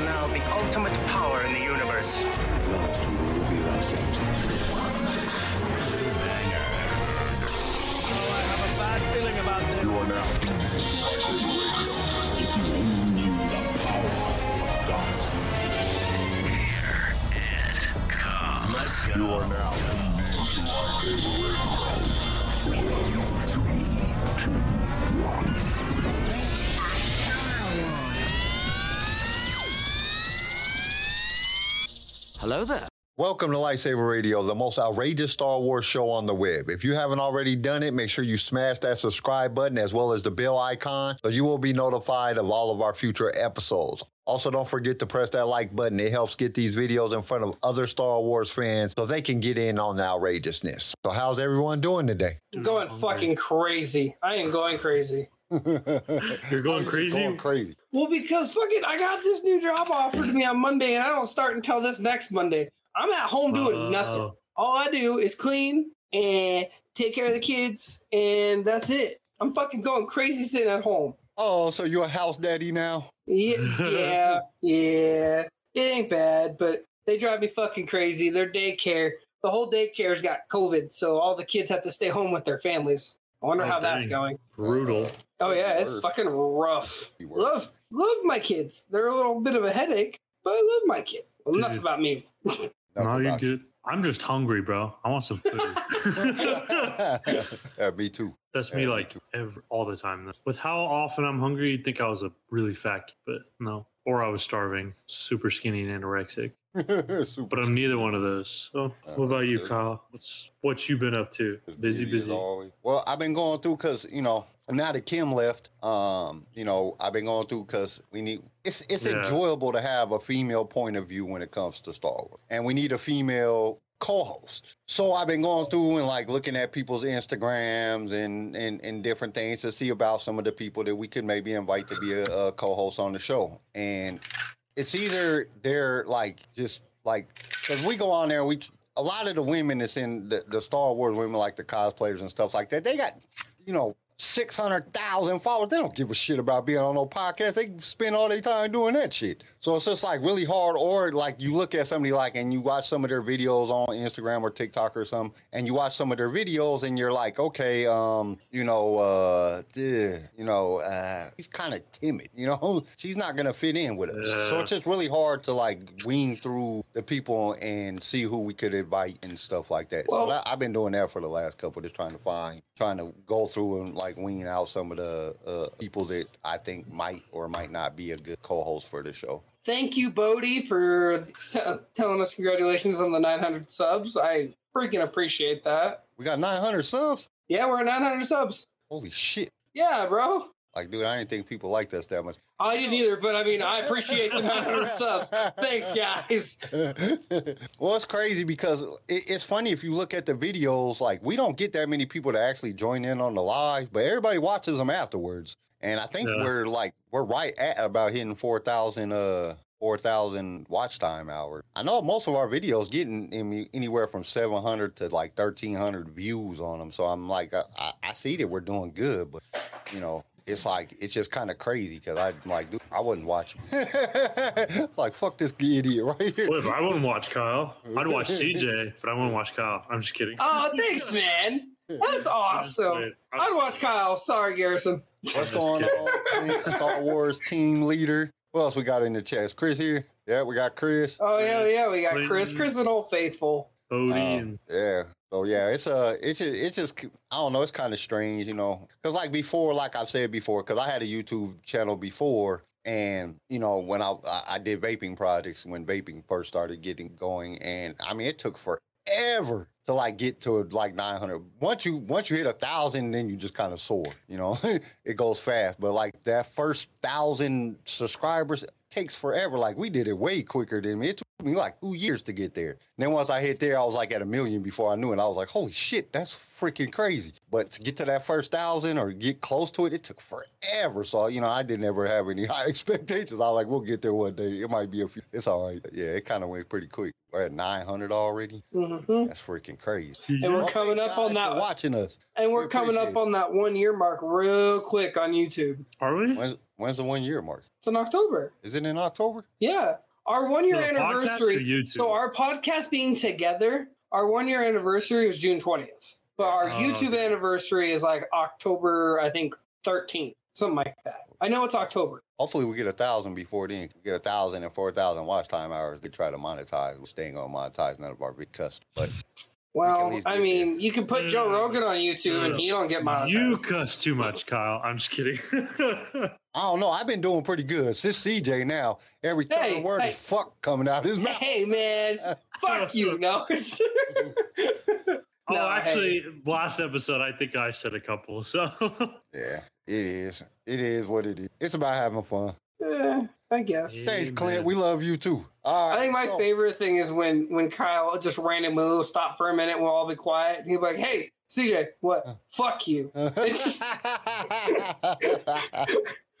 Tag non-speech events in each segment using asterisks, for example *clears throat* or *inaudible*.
now the ultimate power in the universe. At last we will reveal ourselves. I have a bad feeling about this. You are now in Lightsaber Radio. If you only knew the power of God's Let's go. You are now tuned in to Radio. Four, three, two, Hello there. Welcome to Lightsaber Radio, the most outrageous Star Wars show on the web. If you haven't already done it, make sure you smash that subscribe button as well as the bell icon so you will be notified of all of our future episodes. Also, don't forget to press that like button. It helps get these videos in front of other Star Wars fans so they can get in on the outrageousness. So, how's everyone doing today? I'm going fucking crazy. I am going crazy. You're going *laughs* crazy. Going crazy. Well, because fucking I got this new job offered to me on Monday and I don't start until this next Monday. I'm at home doing Oh. nothing. All I do is clean and take care of the kids and that's it. I'm fucking going crazy sitting at home. Oh, so you're a house daddy now? Yeah, yeah, *laughs* yeah. It ain't bad, but they drive me fucking crazy. Their daycare, the whole daycare's got COVID, so all the kids have to stay home with their families. I wonder Oh, how that's going. Brutal. Oh yeah, it's fucking rough. He works. Love, love my kids. They're a little bit of a headache, but I love my kid. Well, enough about me. *laughs* Enough no, you're about you. good. I'm just hungry, bro. I want some food. *laughs* yeah, me too. That's me Yeah, me like too. every, all the time. With how often I'm hungry, you'd think I was a really fat kid, but no. Or I was starving, super skinny and anorexic. *laughs* But I'm neither one of those. So, Uh, what about you. Kyle? What's what you been up to? Busy, as busy. Well, I've been going through because you know now that Kim left, um, you know I've been going through because we need. It's it's Yeah. enjoyable to have a female point of view when it comes to Star Wars, and we need a female co-host. So I've been going through and like looking at people's Instagrams and and and different things to see about some of the people that we could maybe invite to be a, a co-host on the show, and it's either they're like just like because we go on there we a lot of the women that's in the, the Star Wars women like the cosplayers and stuff like that they got you know six hundred thousand followers. They don't give a shit about being on no podcast. They spend all their time doing that shit. So it's just like really hard. Or like you look at somebody like and you watch some of their videos on Instagram or TikTok or something and you watch some of their videos and you're like okay um you know uh you know uh he's kind of timid you know? *laughs* She's not gonna fit in with us. So it's just really hard to like wean through the people and see who we could invite and stuff like that. Well- so I've been doing that for the last couple, just trying to find, trying to go through and like wean out some of the uh, people that I think might or might not be a good co-host for the show. Thank you, Bodie, for t- telling us congratulations on the 900 subs. I freaking appreciate that. We got 900 subs. Yeah, we're at 900 subs. Holy shit! Yeah, bro. Like, dude, I didn't think people liked us that much. I didn't either, but I mean, I appreciate the *laughs* 900 subs. Thanks, guys. *laughs* well, it's crazy because it, it's funny if you look at the videos. Like, we don't get that many people to actually join in on the live, but everybody watches them afterwards. And I think Yeah. we're like we're right at about hitting four thousand uh four thousand watch time hours. I know most of our videos getting any- anywhere from seven hundred to like thirteen hundred views on them. So I'm like, I, I, I see that we're doing good, but you know. It's like it's just kind of crazy because I'm like, dude, I wouldn't watch. *laughs* like, fuck this idiot right here. Flip, I wouldn't watch Kyle. I'd watch *laughs* CJ, but I wouldn't watch Kyle. I'm just kidding. Oh, thanks, man. That's *laughs* awesome. I'd watch Kyle. Sorry, Garrison. What's going on, team- Star Wars team leader? What else we got in the chat? Is Chris here? Yeah, we got Chris. Oh, yeah, yeah. We got Chris. Clayton. Chris and Old Faithful. Bodie Um, yeah. So yeah, it's uh it's just it's just I don't know, it's kind of strange, you know, because like before, like I've said before, because I had a YouTube channel before, and you know when I I- I did vaping projects when vaping first started getting going, and I mean it took forever to like get to like 900 once you once you hit a thousand then you just kind of soar you know? *laughs* It goes fast but like that first thousand subscribers takes forever. Like we did it way quicker than me. It took me like two years to get there and then once i hit there i was like at a million before i knew it i was like holy shit that's freaking crazy but to get to that first thousand or get close to it it took forever so you know i didn't ever have any *laughs* high expectations i was like we'll get there one day it might be a few it's all right yeah it kind of went pretty quick we're at 900 already Mhm. that's freaking crazy And we're well, coming up on that. watching us. And we're We coming up appreciate on that one year mark real quick on YouTube. are we? When's, when's the one year mark? It's in October. Is it in October? Yeah. Our one year The podcast or anniversary. So our podcast being together, our one year anniversary was June 20th. But our Oh, YouTube okay. anniversary is like October, I think, 13th. Something like that. I know it's October. Hopefully we get a thousand before then. We get a thousand and four thousand watch time hours to try to monetize. We're staying on monetize none of our big cuss. But at Well, least I get mean, you can put Joe Mm. Rogan on YouTube and he don't get monetized. You cuss too much, Kyle. I'm just kidding. *laughs* I don't know. I've been doing pretty good. Since CJ now, every third Hey, word hey. is fuck coming out his mouth. Hey man, *laughs* fuck you. *laughs* No. oh, No, actually, last episode I think I said a couple. So Yeah, it is. It is what it is. It's about having fun. Eh, I guess. Thanks, Clint. We love you too. All right. I think my so- favorite thing is when when Kyle just randomly will stop for a minute. We'll all be quiet. And he'll be like, "Hey, CJ, what? Fuck you." *laughs* It just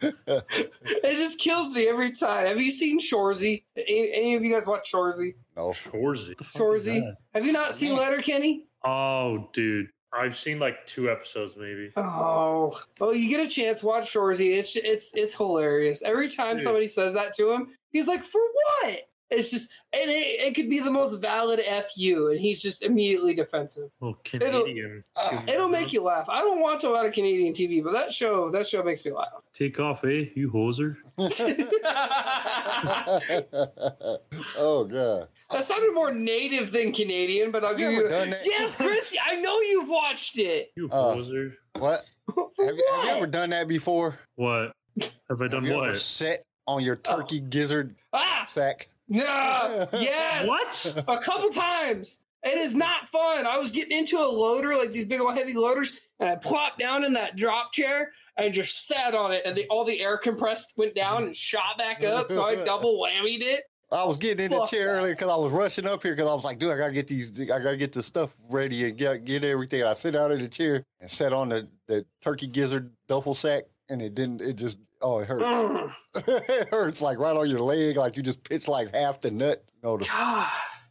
*laughs* it just kills me every time. Have you seen Shoresy? Any, any of you guys watch Shoresy? no. Shoresy. The Shoresy? Have you not seen Letterkenny? Oh, dude. I've seen like two episodes, maybe. Oh, well, you get a chance, watch Shoresy. It's it's it's hilarious. Every time Dude. somebody says that to him, he's like, "For what?" It's just, and it, it could be the most valid fu, and he's just immediately defensive. Little Canadian. uh, It'll make you laugh. I don't watch a lot of Canadian TV, but that show that show makes me laugh. Take off, eh? You hoser. *laughs* *laughs* oh god. That sounded more native than Canadian, but I'll Have give you you. done that? Yes, Chris, I know you've watched it. You Uh, hoser. What? For *laughs* Have you, have you what? ever done that before? What? Have I done have you ever what? set on your turkey gizzard ah, sack? yeah, *laughs* yes. What? A couple times. It is not fun. I was getting into a loader, like these big old heavy loaders, and I plopped down in that drop chair and just sat on it, and the, all the air compressed went down and shot back up. So I *laughs* double whammied it. I was getting in the chair that. earlier because I was rushing up here because I was like, dude, I gotta get these, I gotta get the stuff ready and get get everything. I sit out in the chair and sat on the, the turkey gizzard duffel sack, and it didn't. It just oh, it hurts. Mm. Ugh. *laughs* it hurts like right on your leg, like you just pitched like half the nut. No, the,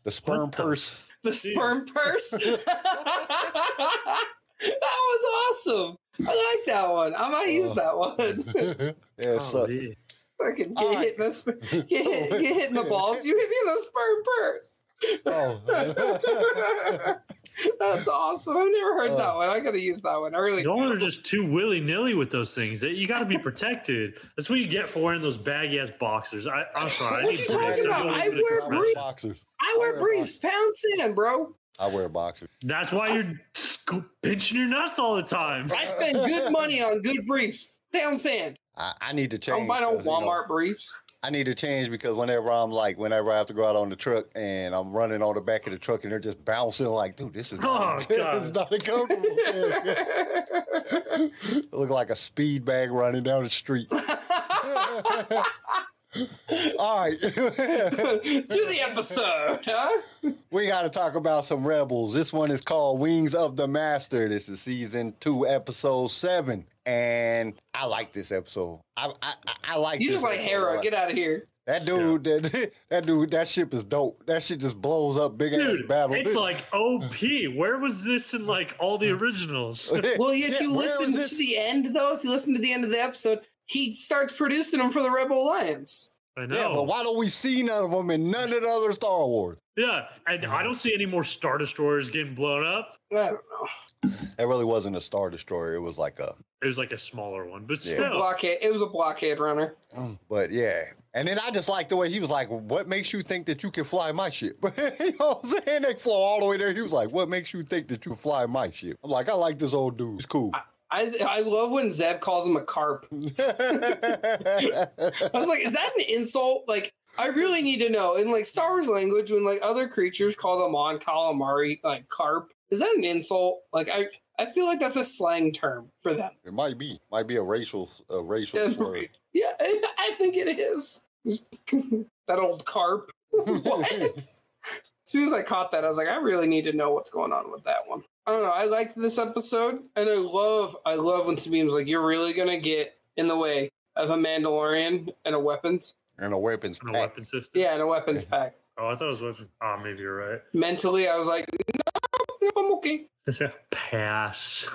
the sperm the- purse. the sperm purse. *laughs* that was awesome. I like that one. I might use oh. that one. *laughs* yeah, it sucked. Golly. Fucking get hit in the sp- *laughs* get hit, get hit in the balls. You hit me in the sperm purse. Oh. *laughs* That's awesome. I've never heard that Uh, one. I gotta use that one. I really Y'all do. are just too willy nilly with those things. You got to be protected. That's what you get for wearing those baggy ass boxers. I, I'm sorry. What need you talking about? I wear briefs. that. boxers. I wear I wear briefs, pound sand, bro. I wear boxers. That's why you're sco- pinching your nuts all the time. I spend good money on good briefs, pound sand. I, I need to change. don't buy no 'cause, you know, Walmart briefs. I need to change because whenever I'm like, whenever I have to go out on the truck and I'm running on the back of the truck and they're just bouncing, like, dude, this is not, Oh, *laughs* this is not a comfortable. thing. Look like a speed bag running down the street. *laughs* All right, to the episode, huh? we got to talk about some rebels. This one is called Wings of the Master. This is season two, episode seven, and I like this episode. I I, I- I like. You this just like episode Hera. lot. Get out of here. That dude, that, *laughs* that dude, that ship is dope. That shit just blows up big ass Dude, battle. it's like OP. Where was this in like all the originals? *laughs* Well, if Yeah, you listen to the end, though, if you listen to the end of the episode, he starts producing them for the Rebel Alliance. I know. Yeah, know. but why don't we see none of them in none of the other Star Wars? Yeah, and I don't see any more Star Destroyers getting blown up. I don't know. That really wasn't a Star Destroyer. It was like a, It was like a smaller one, but Yeah. still. Blockade. It was a blockade runner. Mm, but yeah. And then I just like the way he was like, "What makes you think that you can fly my ship?" *laughs* you know what I'm saying? They flew all the way there. He was like, "What makes you think that you can fly my ship?" I'm like, "I like this old dude. He's cool." I I love when Zeb calls him a carp. *laughs* I was like, is that an insult? Like, I really need to know in like Star Wars language when like other creatures call them Mon Calamari like carp. Is that an insult? Like, I I feel like that's a slang term for them. it might be, might be a racial, a racial Yeah, slur. Yeah, I think it is. *laughs* that old carp. *laughs* what? *laughs* As soon as I caught that, I was like, I really need to know what's going on with that one. I don't know. I liked this episode, and I love, I love when Sabine's like, "You're really gonna get in the way of a Mandalorian and a weapons, And a weapons And a pack. weapon system. yeah, and a weapons pack." Oh, I thought it was weapon. Oh, maybe you're right. Mentally, I was like, "No, no I'm okay. Pass.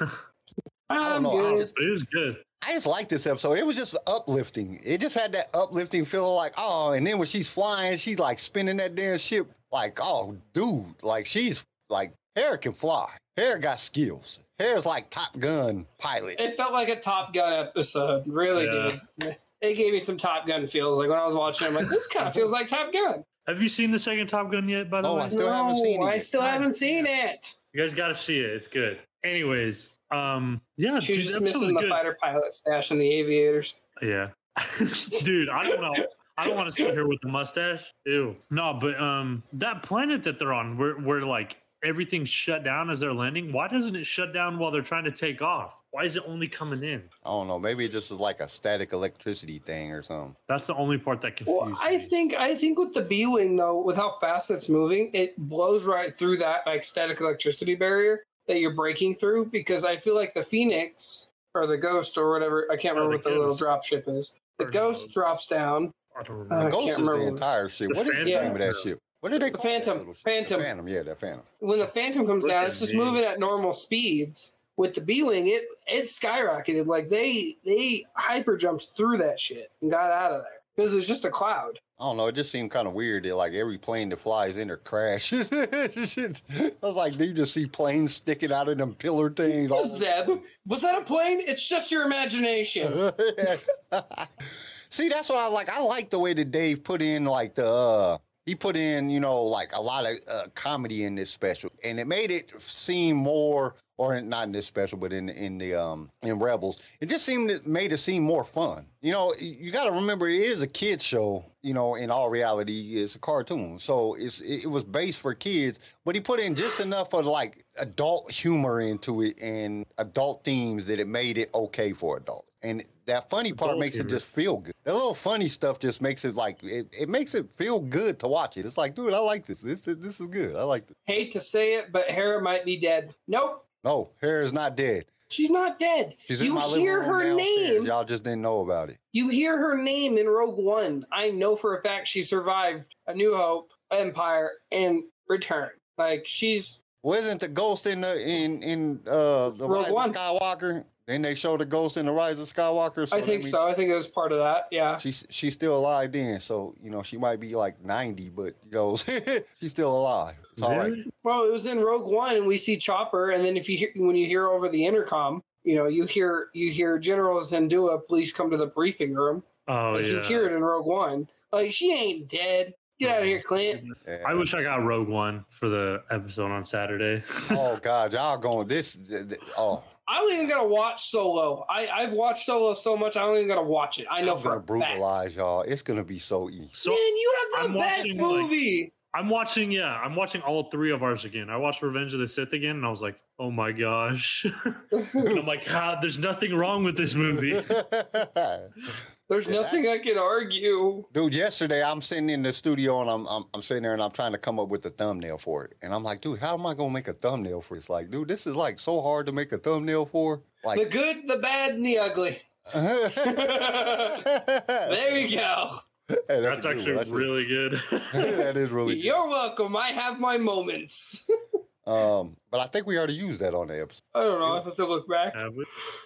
I don't I'm know. I good." just- But it was good. I just like this episode. It was just uplifting. It just had that uplifting feeling like, oh, and then when she's flying, she's like spinning that damn ship. Like, oh, dude, like she's like, Hera can fly. Hera got skills. Hera's like Top Gun pilot. It felt like a Top Gun episode. Really Yeah. did. It gave me some Top Gun feels. Like when I was watching, I'm like, this kind of feels like Top Gun. Have you seen the second Top Gun yet? By the Oh, way, I still haven't seen it I still haven't seen it. you guys got to see it. It's good. Anyways, um, yeah, She was dude, just missing the good. fighter pilot stash in the aviators. Yeah. *laughs* Dude, I don't know. I don't want to sit here with the mustache. Ew. No, but um that planet that they're on where where like everything's shut down as they're landing, why doesn't it shut down while they're trying to take off? Why is it only coming in? I don't know. Maybe it just is like a static electricity thing or something. That's the only part that confuses Well, I me. think I think with the B wing though, with how fast it's moving, it blows right through that like static electricity barrier that you're breaking through. Because I feel like the Phoenix or the Ghost or whatever I can't Oh, remember the what the little Ghost. drop ship is. The Or Ghost Ghost. drops down. I don't Uh, remember. I Ghost can't is the entire ship. The What is the name of that ship? What did they The call Phantom. little? Phantom. The Phantom. Yeah, that Phantom. When the Phantom comes down, it's just Frickin' moving at normal speeds. With the B wing, it it skyrocketed. Like they they hyper jumped through that shit and got out of there because it was just a cloud. I don't know. It just seemed kind of weird that like every plane that flies in there crashes. *laughs* I was like, do you just see planes sticking out of them pillar things? all- Zeb, was that a plane? It's just your imagination. *laughs* See, that's what I like. I like the way that Dave put in like the uh he put in, you know, like a lot of uh, comedy in this special, and it made it seem more, or not in this special, but in in the um in Rebels, it just seemed it made it seem more fun. You know, you- you got to remember it is a kids show. You know, in all reality, it's a cartoon, so it's it, it was based for kids, but he put in just enough of like adult humor into it and adult themes that it made it okay for adults. And that funny part Adult makes it just feel good. That little funny stuff just makes it like it, it makes it feel good to watch it. It's like, dude, I like this. This is this is good. I like this. Hate to say it, but Hera might be dead. Nope, No, Hera is not dead. she's not dead. She's you hear her downstairs. name. Y'all just didn't know about it. You hear her name in Rogue One. I know for a fact she survived A New Hope, Empire, and Return. Like she's Wasn't the ghost in the in in uh the Rogue Rise One. of Skywalker? Then they showed the ghost in the Rise of Skywalker. I think so. I think it was part of that. Yeah. She's she's still alive then, so you know she might be like ninety, but you know *laughs* she's still alive. It's all right. Really? Well, it was in Rogue One, and we see Chopper, and then if you hear when you hear over the intercom, you know you hear you hear General Syndulla, please come to the briefing room. Oh like yeah. you hear it in Rogue One. Like she ain't dead. Get out of oh, here, Clint. Yeah. I wish I got Rogue One for the episode on Saturday. *laughs* Oh God, y'all going this? th- th- Oh, I don't even gotta watch Solo. I I've watched Solo so much. I don't even gotta watch it. I know I'm for gonna a fact. brutalize y'all. It's gonna be so easy. so Man, you have the I'm best watching, like- movie. I'm watching, yeah, I'm watching all three of ours again. I watched Revenge of the Sith again, and I was like, oh my gosh. *laughs* and I'm like, God, there's nothing wrong with this movie. *laughs* There's Yeah, nothing I can argue. Dude, yesterday I'm sitting in the studio and I'm, I'm I'm sitting there and I'm trying to come up with a thumbnail for it. And I'm like, dude, how am I gonna make a thumbnail for this? Like, dude, this is like so hard to make a thumbnail for. Like The good, the bad, and the ugly. *laughs* there you go. *laughs* Hey, That's, a good actually. That's a- really good. *laughs* that *laughs* is really good. You're welcome. I have my moments. Um, but I think we already used that on the episode. I don't know. I have to look back. Have we?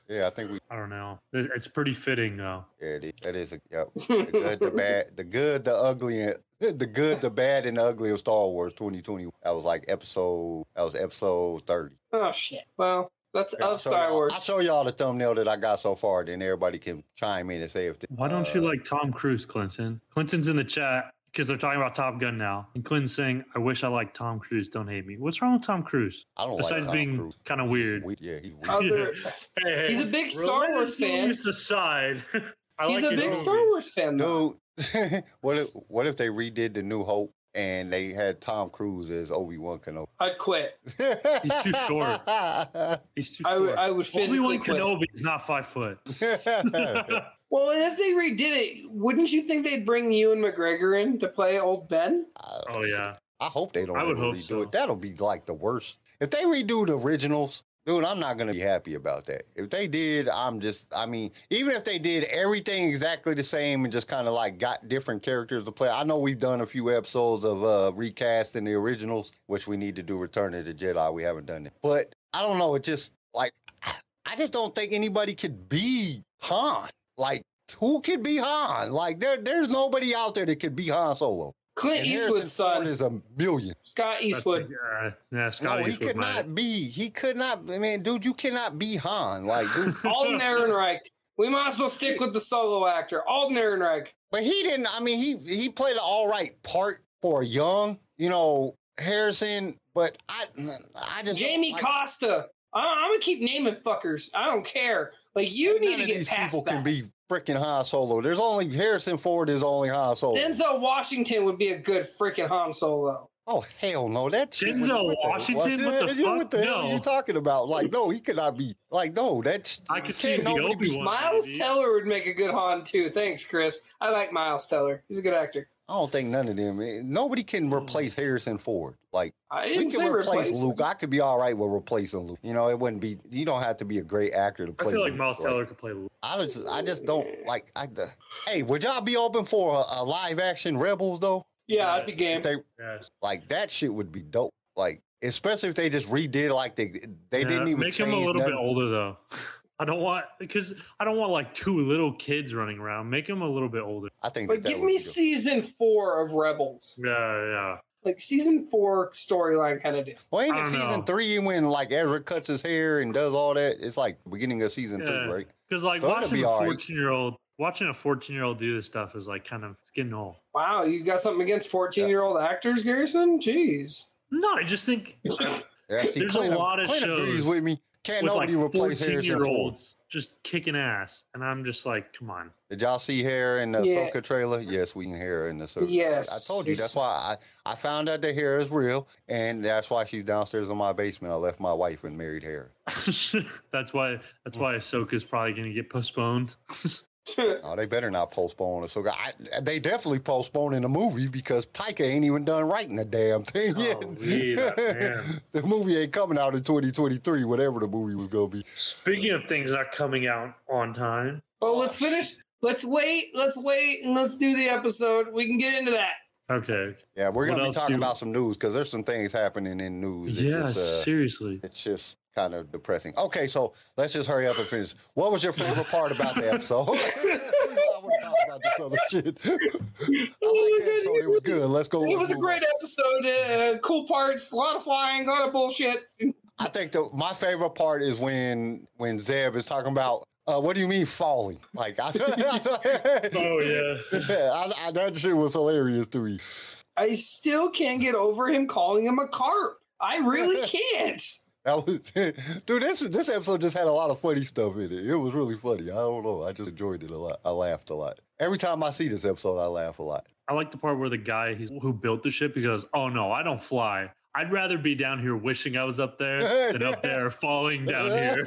Yeah, I think we. I don't know. It's pretty fitting though. Yeah, it is, that is a yep. The good, the bad, the good, the ugly, and the good, the bad, and the ugly of Star Wars 2020. That was like episode. That was episode 30. Oh shit. Well, that's Yeah, of Star Wars. I'll show y'all the thumbnail that I got so far. Then everybody can chime in and say if. They, Why don't you uh, like Tom Cruise, Clinton? Clinton's in the chat because they're talking about Top Gun now. And Clinton's saying, I wish I liked Tom Cruise. Don't hate me. What's wrong with Tom Cruise? I don't Besides like Tom being kind of He's weird. Yeah, he's weird. Other, *laughs* Hey, hey, He's a big Star Wars fan. aside. *laughs* I he's like a his big Star. Wars fan. Though. Dude, *laughs* what if what if they redid the New Hope and they had Tom Cruise as Obi Wan Kenobi? I'd quit. *laughs* He's too short. *laughs* He's too I would. short. I would physically Obi-Wan quit. Kenobi is not five foot. *laughs* Well, and if they redid it, wouldn't you think they'd bring Ewan McGregor in to play old Ben? oh yeah. I hope they don't I would ever hope redo so. it. That'll be like the worst. If they redo the originals, dude, I'm not gonna be happy about that. If they did, I'm just I mean, even if they did everything exactly the same and just kind of like got different characters to play. I know we've done a few episodes of uh recasting the originals, which we need to do Return of the Jedi. We haven't done it. But I don't know, it just like I just don't think anybody could be Han. Like, who could be Han? Like, there, there's nobody out there that could be Han Solo. Clint And Eastwood's son, is a million. Scott Eastwood. the- uh, yeah, Scott no, he could might- not be. He could not. I mean, dude, you cannot be Han. Like, dude. *laughs* Alden Ehrenreich. We might as well stick with the solo actor, Alden Ehrenreich. But he didn't. I mean, he he played an all right part for young, you know, Harrison. But I, I just Jamie like, Costa. I, I'm gonna keep naming fuckers. I don't care. Like you need to get these past people that. can be freaking Han Solo. There's only Harrison Ford is only Han Solo. Denzel Washington would be a good freaking Han Solo. oh hell no, that shit was- Denzel what the- Washington? What the yeah, fuck? What the hell are you talking about? Like, no, he could not be. Like, no, that's I could see can't the nobody be- Obi-Wan. Miles maybe. Teller would make a good Han too. Thanks, Chris. I like Miles Teller. He's a good actor. I don't think none of them. eh, Nobody can replace Harrison Ford. Like. I We didn't can say replace replace. Luke. I could be all right with replacing Luke. You know, it wouldn't be. You don't have to be a great actor to play. I play. feel like Miles Teller could play Luke. I just, I just don't like. I, the, hey, would y'all be open for a, a live action Rebels though? Yeah, I'd be game. They Yes. like that shit would be dope. Like especially if they just redid like they they Yeah, didn't even make change him a little nothing. bit older though. *laughs* I don't want because I don't want like two little kids running around. Make them a little bit older. I think. But that that give would me be dope. season four of Rebels. Yeah, yeah. Like season four storyline kind of deal. Well, ain't it season know. three when like Ezra cuts his hair and does all that? It's like beginning of season Yeah. three, right? Because like So watching be a all right. fourteen year old watching a fourteen year old do this stuff is like kind of it's getting old. Wow, you got something against 14 year old actors, Garrison? Jeez. No, I just think Yeah, see, There's a Clint- lot of Clint agrees shows with me. Can't with like nobody replace fourteen Harrison year Ford. olds just kicking ass, and I'm just like, come on. Did y'all see Hera in the Yeah. Ahsoka trailer? Yes, we can hear her in the Ahsoka. Yes. I told you that's why I, I found out the Hera is real, and that's why she's downstairs in my basement. I left my wife and married Hera. *laughs* that's why that's why Ahsoka's probably gonna get postponed. *laughs* *laughs* Oh, they better not postpone Ahsoka. I, they definitely postponing the movie because Taika ain't even done writing the damn thing yet. Golly, that man. the movie ain't coming out in 2023, whatever the movie was gonna be. Speaking of things not coming out on time, well, let's finish. Let's wait. Let's wait and let's do the episode. We can get into that. okay. Yeah, we're What gonna be talking do- about some news because there's some things happening in news. Yeah, just, uh, seriously. it's just kind of depressing. Okay, so let's just hurry up and finish. What was your favorite part about the episode? *laughs* I want to talk about this other shit. *laughs* I like the episode. It was good. Let's go. It was a great on. episode. Uh, cool parts, a lot of flying, a lot of bullshit. I think the, my favorite part is when when Zeb is talking about. Uh, what do you mean falling? Like, I, *laughs* Oh yeah. I, I, that shit was hilarious to me. I still can't get over him calling him a carp. I really can't. That was, *laughs* dude, this this episode just had a lot of funny stuff in it. It was really funny. I don't know. I just enjoyed it a lot. I laughed a lot. Every time I see this episode, I laugh a lot. I like the part where the guy he's, who built the ship he goes, "Oh no, I don't fly. I'd rather be down here wishing I was up there than up there *laughs* falling down *laughs* here."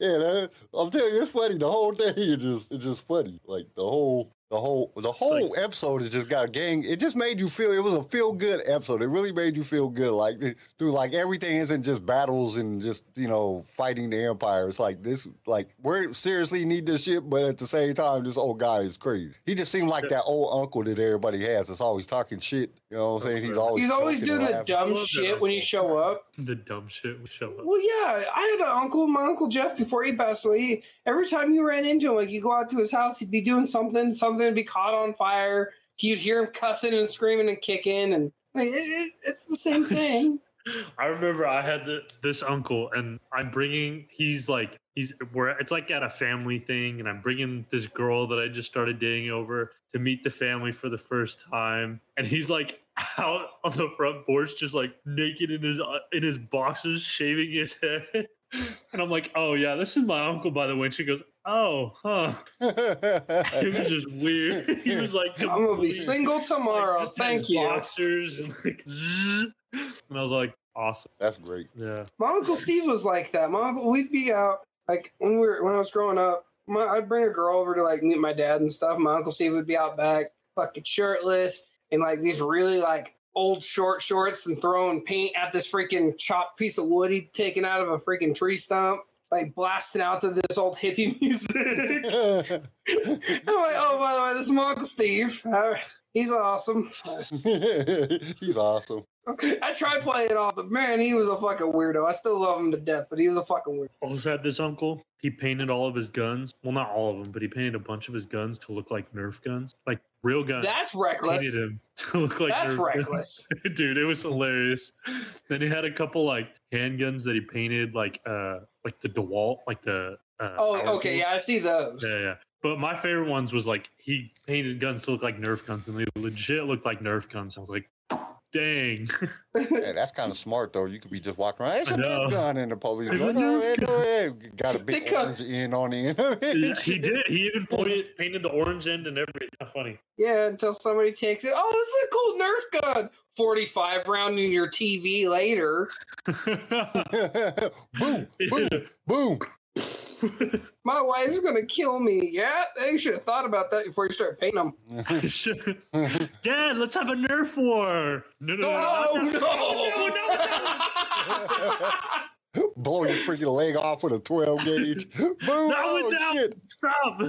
Yeah, that, I'm telling you, it's funny. The whole thing is just it's just funny. Like the whole the whole the whole like- episode has just got a gang. It just made you feel it was a feel good episode. It really made you feel good. Like dude, like everything isn't just battles and just you know fighting the empire. It's like this like we're seriously need this shit, but at the same time, this old guy is crazy. He just seemed like that old uncle that everybody has. That's always talking shit. You know what I'm saying? He's always He's always doing the laughing. dumb shit when you show up. the dumb shit would show up. Well, yeah, I had an uncle, my uncle Jeff, before he passed away. He, every time you ran into him, like you go out to his house, he'd be doing something, something would be caught on fire. You'd hear him cussing and screaming and kicking, and like, it, it, it's the same thing. *laughs* I remember I had the, this uncle, and I'm bringing. He's like he's we're it's like at a family thing, and I'm bringing this girl that I just started dating over to meet the family for the first time, and he's like out on the front porch, just like naked in his uh, in his boxes, shaving his head. And I'm like, oh yeah, this is my uncle, by the way. And she goes, oh, huh. It was just weird. *laughs* he was like, I'm gonna be single tomorrow. like, Thank you. Boxers and like, *laughs* and I was like, awesome. That's great. Yeah. My uncle Steve was like that. My uncle, we'd be out like when we were when I was growing up. My, I'd bring a girl over to like meet my dad and stuff. My uncle Steve would be out back, fucking shirtless, in like these really like old short shorts and throwing paint at this freaking chopped piece of wood he'd taken out of a freaking tree stump, like blasting out to this old hippie *laughs* music. *laughs* I'm like, oh, by the way, this is my uncle Steve. Uh, he's awesome. *laughs* He's awesome. I tried playing it off, but man, he was a fucking weirdo. I still love him to death, but he was a fucking weirdo. Also had this uncle. He painted all of his guns. Well, not all of them, but he painted a bunch of his guns to look like Nerf guns, like real guns. That's reckless. Him *laughs* to look like That's reckless. *laughs* dude it was hilarious then he had a couple like handguns that he painted like uh like the dewalt like the uh, Oh, okay, yeah, I see those. yeah yeah but my favorite ones was like he painted guns to look like nerf guns and they legit looked like nerf guns i was like dang *laughs* Yeah, that's kind of smart though. You could be just walking around. It's a know. Nerf gun, and the police It's be a like, oh, Nerf yeah, go ahead. Got a big come- orange end on the end of it. Yeah, *laughs* he did he even painted, painted the orange end and everything How funny Yeah, until somebody takes it. Oh, this is a cool Nerf gun. 45 round in your TV later. *laughs* boom, boom, boom. *laughs* My wife's gonna kill me. Yeah, they should have thought about that before you start painting them. *laughs* dad let's have a nerf war no no Oh no, no! Blow your freaking leg off with a 12 gauge. *laughs* Boom. Oh, with shit. stop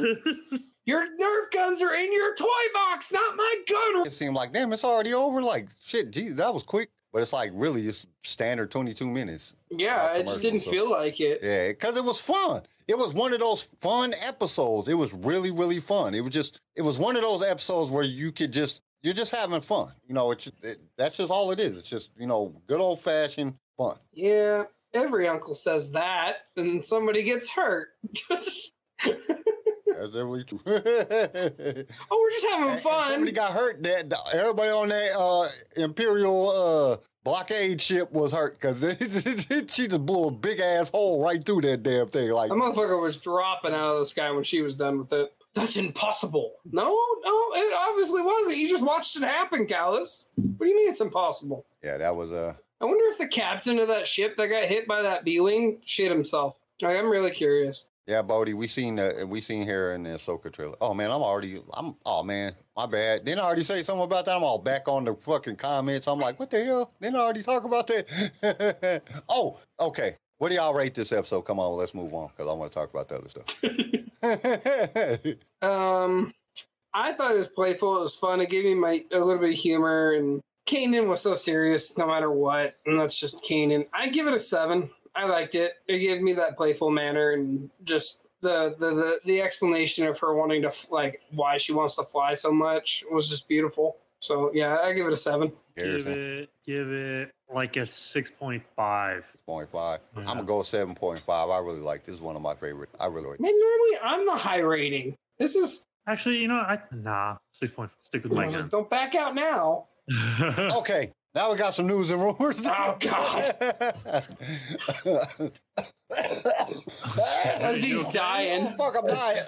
your Nerf guns are in your toy box, not my gun. It seemed like, damn, it's already over. Like, shit, geez, that was quick. But it's like, really, just standard 22 minutes. Yeah, uh, it just didn't so- feel like it. Yeah, because it was fun. It was one of those fun episodes. It was really, really fun. It was just, it was one of those episodes where you could just, you're just having fun. You know, it's it, that's just all it is. It's just, you know, good old fashioned fun. Yeah, every uncle says that, and somebody gets hurt. *laughs* oh, That's definitely true. *laughs* oh, we're just having fun. Somebody got hurt. That everybody on that uh, Imperial uh, blockade ship was hurt because *laughs* she just blew a big ass hole right through that damn thing. Like, That motherfucker was dropping out of the sky when she was done with it. That's impossible. No, no, it obviously wasn't. You just watched it happen, Callus. What do you mean it's impossible? yeah, that was uh, I wonder if the captain of that ship that got hit by that B wing shit himself. Like, I'm really curious. Yeah, Bodie. We seen uh, we seen Hera in the Ahsoka trailer. Oh man, I'm already. I'm. Oh man, my bad. Didn't I already say something about that? I'm all back on the fucking comments. I'm like, what the hell? Didn't I already talk about that? *laughs* oh, okay. What do y'all rate this episode? Come on, let's move on because I want to talk about the other stuff. *laughs* Um, I thought it was playful. It was fun. It gave me my a little bit of humor, and Kanan was so serious no matter what, and that's just Kanan. I give it a seven. I liked it. It gave me that playful manner and just the the the, the explanation of her wanting to f- like why she wants to fly so much was just beautiful. So yeah, I give it a seven. give it give it like a 6.5 point five. Yeah. I'm gonna go seven point five. I really like this. Is one of my favorite. I really like. Man, normally I'm the high rating. This is actually you know i nah 6. Point, stick with my gun don't back out now. *laughs* Okay, now we got some news and rumors. Oh, God. As he's dying. Fuck, I'm dying.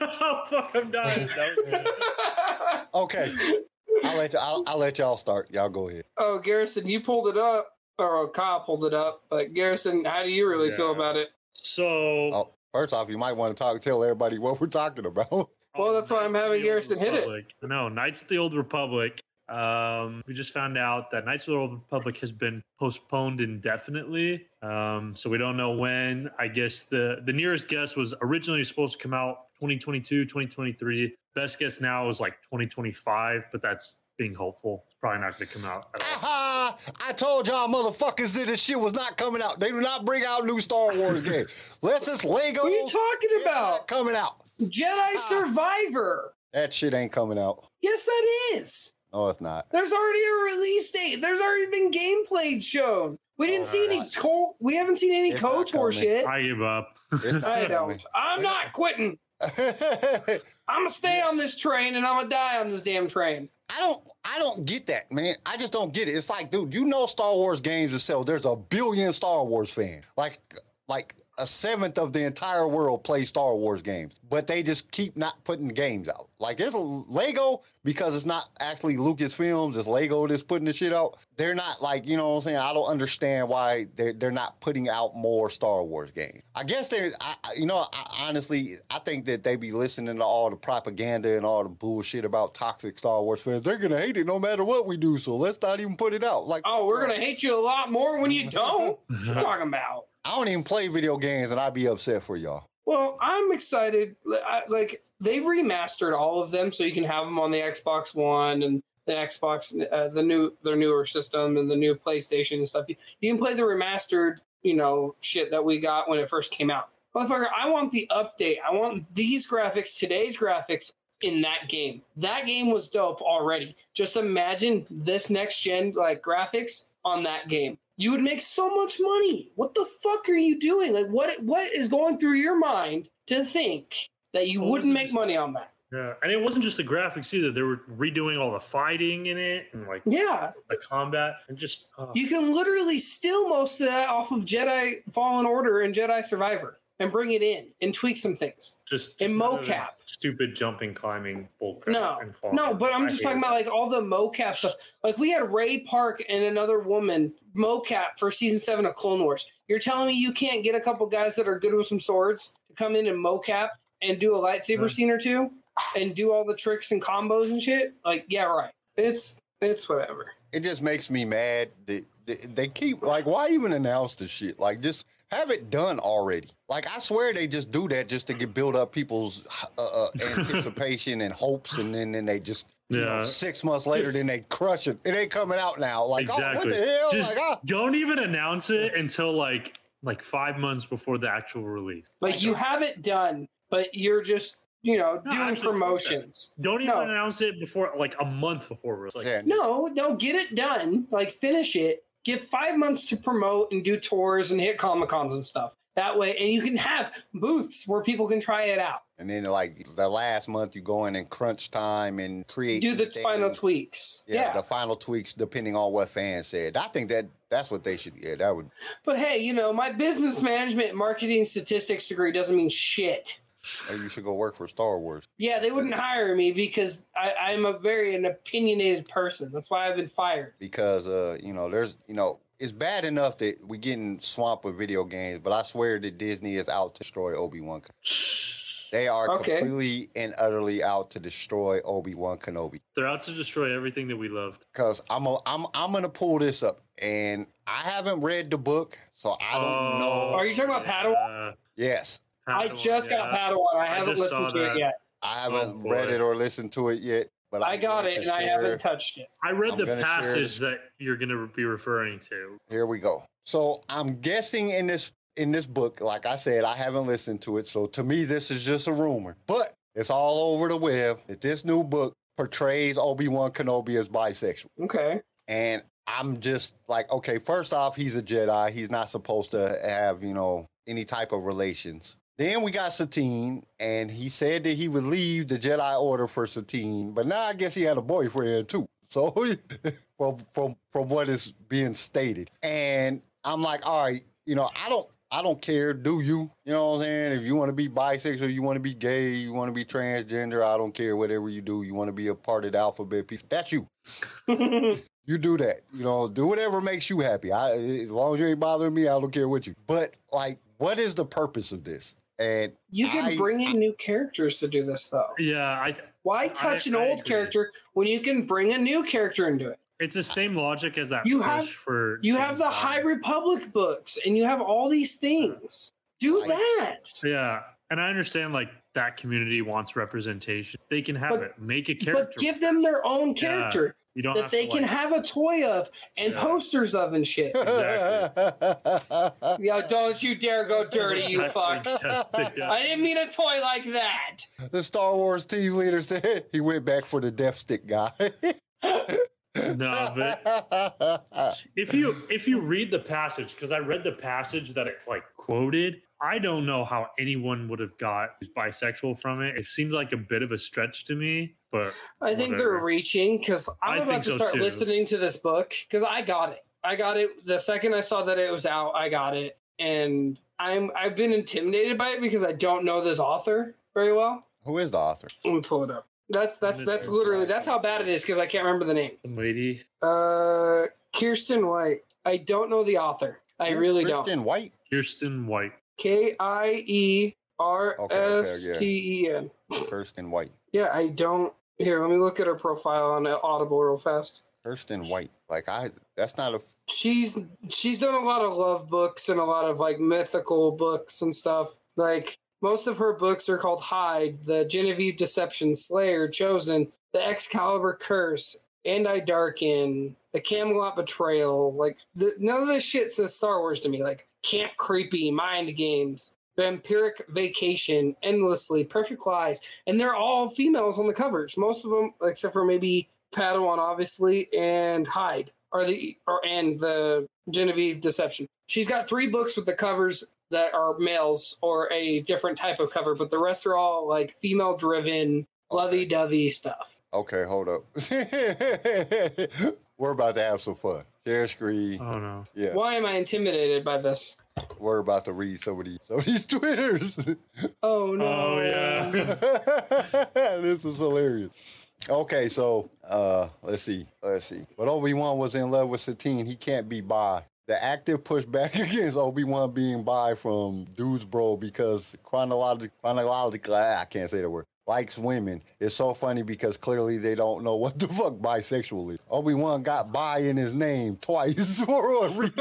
oh fuck i'm dying That was good. Okay, I'll let you, I'll, I'll let y'all start. Y'all go ahead. Oh, Garrison, you pulled it up, or oh, Kyle pulled it up. But Garrison, how do you really feel about it? so Oh, first off, you might want to talk, tell everybody what we're talking about. Well, that's why I'm having Garrison hit it. Republic. No, Knights of the Old Republic. Um, we just found out that Knights of the Old Republic has been postponed indefinitely. Um, so we don't know when. I guess the the nearest guess was originally supposed to come out 2022, 2023. Best guess now is like 2025, but that's being hopeful. It's probably not going to come out at all. Aha! I told y'all motherfuckers that this shit was not coming out. They do not bring out new Star Wars games. *laughs* Let's just Lego. What are you talking about? Coming out. Jedi Survivor. That shit ain't coming out. Yes, that is. No, it's not. There's already a release date. There's already been gameplay shown. We didn't oh, see any Alright. co. We haven't seen any It's not KOTOR shit. I give up. I don't. I'm not quitting. I I'm gonna stay on this train and I'm gonna die on this damn train. I don't I don't get that, man. I just don't get it. It's like, dude, you know Star Wars games itself. There's a billion Star Wars fans. Like like a seventh of the entire world plays Star Wars games, but they just keep not putting games out. Like it's Lego because it's not actually Lucasfilms, it's Lego that's putting the shit out. They're not like, you know what I'm saying? I don't understand why they're they're not putting out more Star Wars games. I guess they're I, I- you know, I, honestly, I think that they be listening to all the propaganda and all the bullshit about toxic Star Wars fans. They're gonna hate it no matter what we do, so let's not even put it out. Like Oh, we're gonna hate you a lot more when you don't. *laughs* What you talking about? I don't even play video games and I'd be upset for y'all. Well, I'm excited. I, like they've remastered all of them, so you can have them on the Xbox One, and the Xbox, uh, the new their newer system and the new PlayStation and stuff. You, you can play the remastered, you know, shit that we got when it first came out. Motherfucker, I want the update. I want these graphics, today's graphics in that game. That game was dope already. Just imagine this next gen like graphics on that game. You would make so much money. What the fuck are you doing? Like what what is going through your mind to think that you wouldn't make money on that? Yeah, and it wasn't just the graphics either. They were redoing all the fighting in it and like Yeah, the combat and just uh, you can literally steal most of that off of Jedi Fallen Order and Jedi Survivor and bring it in and tweak some things. just, just in none of the mocap. stupid jumping, climbing, bullcrap. No, and no, but I'm I just talking that. about like all the mocap stuff. Like we had Ray Park and another woman mocap for season seven of Clone Wars. You're telling me you can't get a couple guys that are good with some swords to come in and mocap and do a lightsaber Yeah. scene or two and do all the tricks and combos and shit? Like, yeah, right. It's it's whatever. it just makes me mad that that they keep like why even announce this shit like just have it done already like i swear they just do that just to get build up people's uh, uh, *laughs* anticipation and hopes and then, then they just you know, six months later Just- then they crush it it ain't coming out now like oh what the hell Just like, ah. don't even announce it until like like five months before the actual release. Like you have it done, but you're just you know No, doing actually, promotions. Don't even No. announce it before like a month before release. Like, yeah, No, no, get it done. Like finish it. Give five months to promote and do tours and hit comic cons and stuff. That way, and you can have booths where people can try it out. and then like the last month you go in and crunch time and create Do the things. final tweaks. yeah, Yeah. the final tweaks depending on what fans said i think that that's what they should yeah that would But hey, you know, my business management marketing statistics degree doesn't mean shit. Maybe you should go work for star wars Yeah, they wouldn't hire me because I, I'm a very an opinionated person. That's why I've been fired. because uh you know there's you know it's bad enough that we're getting swamped with video games but i swear that disney is out to destroy obi-wan they are Okay. completely and utterly out to destroy obi-wan kenobi They're out to destroy everything that we loved. because i'm a, i'm i'm gonna pull this up and i haven't read the book so i don't know Are you talking about Padawan? Uh, yes I Padawan, just got. Padawan. I I haven't just listened saw to it yet. i oh, haven't Oh, read it or listened to it yet but I I'm got it to and I haven't touched it. I read I'm the passage that you're going to be referring to. Here we go. So I'm guessing in this in this book, like I said, I haven't listened to it. So to me, this is just a rumor. But it's all over the web that this new book portrays Obi-Wan Kenobi as bisexual. Okay. And I'm just like, okay, first off, he's a Jedi. He's not supposed to have, you know, any type of relations. Then we got Satine, and he said that he would leave the Jedi Order for Satine, but now I guess he had a boyfriend too. So *laughs* from from from what is being stated, and I'm like, all right, you know, I don't I don't care. Do you? You know what I'm saying? If you want to be bisexual, you want to be gay, you want to be transgender, I don't care. Whatever you do, you want to be a part of the alphabet piece. That's you. *laughs* You do that. You know, do whatever makes you happy. I as long as you ain't bothering me, I don't care what you. But like, what is the purpose of this? And You can I- bring in new characters to do this though. Yeah, I. Why touch an I old agree. character when you can bring a new character into it? It's the same logic as that. You push have- for You have the Bond. High Republic books and you have all these things. Do I- that. Yeah, and I understand like that community wants representation. They can have But- it. Make a character. But give them their own Yeah, character you don't that have they to, can like- have a toy of and Yeah. posters of and shit. Yeah, don't you dare go dirty, you fuck. I didn't mean a toy like that. the Star Wars team leader said he went back for the death stick guy. no, but *laughs* if you if you read the passage because i read the passage that it like quoted i don't know how anyone would have got bisexual from it it seems like a bit of a stretch to me but I think they're reaching because I'm I about to so, start too. listening to this book because I got it. I got it the second I saw that it was out. I got it, and I'm I've been intimidated by it because I don't know this author very well. Who is the author? Let me pull it up. That's that's that's literally that's how bad it is because I can't remember the name. lady Uh, Kiersten White. I don't know the author. I really don't. Kiersten White. kiersten white K I E R S T E N. Kiersten White. Yeah, I don't. Here, let me look at her profile on Audible real fast. Kiersten White. Like I, that's not a. she's she's done a lot of love books and a lot of like mythical books and stuff. Like most of her books are called Hide, the Guinevere Deception, Slayer, Chosen, the Excalibur Curse, And I Darken, the Camelot Betrayal. Like the, none of this shit says Star Wars to me. Like Camp Creepy, Mind Games, Vampiric Vacation, Endlessly, Perfect Lies, and they're all females on the covers. Most of them, except for maybe Padawan, obviously, and Hide, are the or and the Guinevere Deception. She's got three books with the covers that are males or a different type of cover, but the rest are all like female driven, lovey dovey stuff. Okay, hold up. *laughs* We're about to have some fun. Share screen. Oh no. Yeah, Why am I intimidated by this? we're about to read some of these some of these *laughs* twitters. Oh no! Oh yeah. *laughs* this is hilarious. Okay, so uh let's see. Let's see. But Obi-Wan was in love with Satine. He can't be bi. The active pushback against Obi-Wan being bi from Dudes Bro because chronologically, chronologically I can't say the word, likes women. It's so funny because clearly they don't know what the fuck bisexual is. Obi-Wan got bi in his name twice *laughs* for a reason.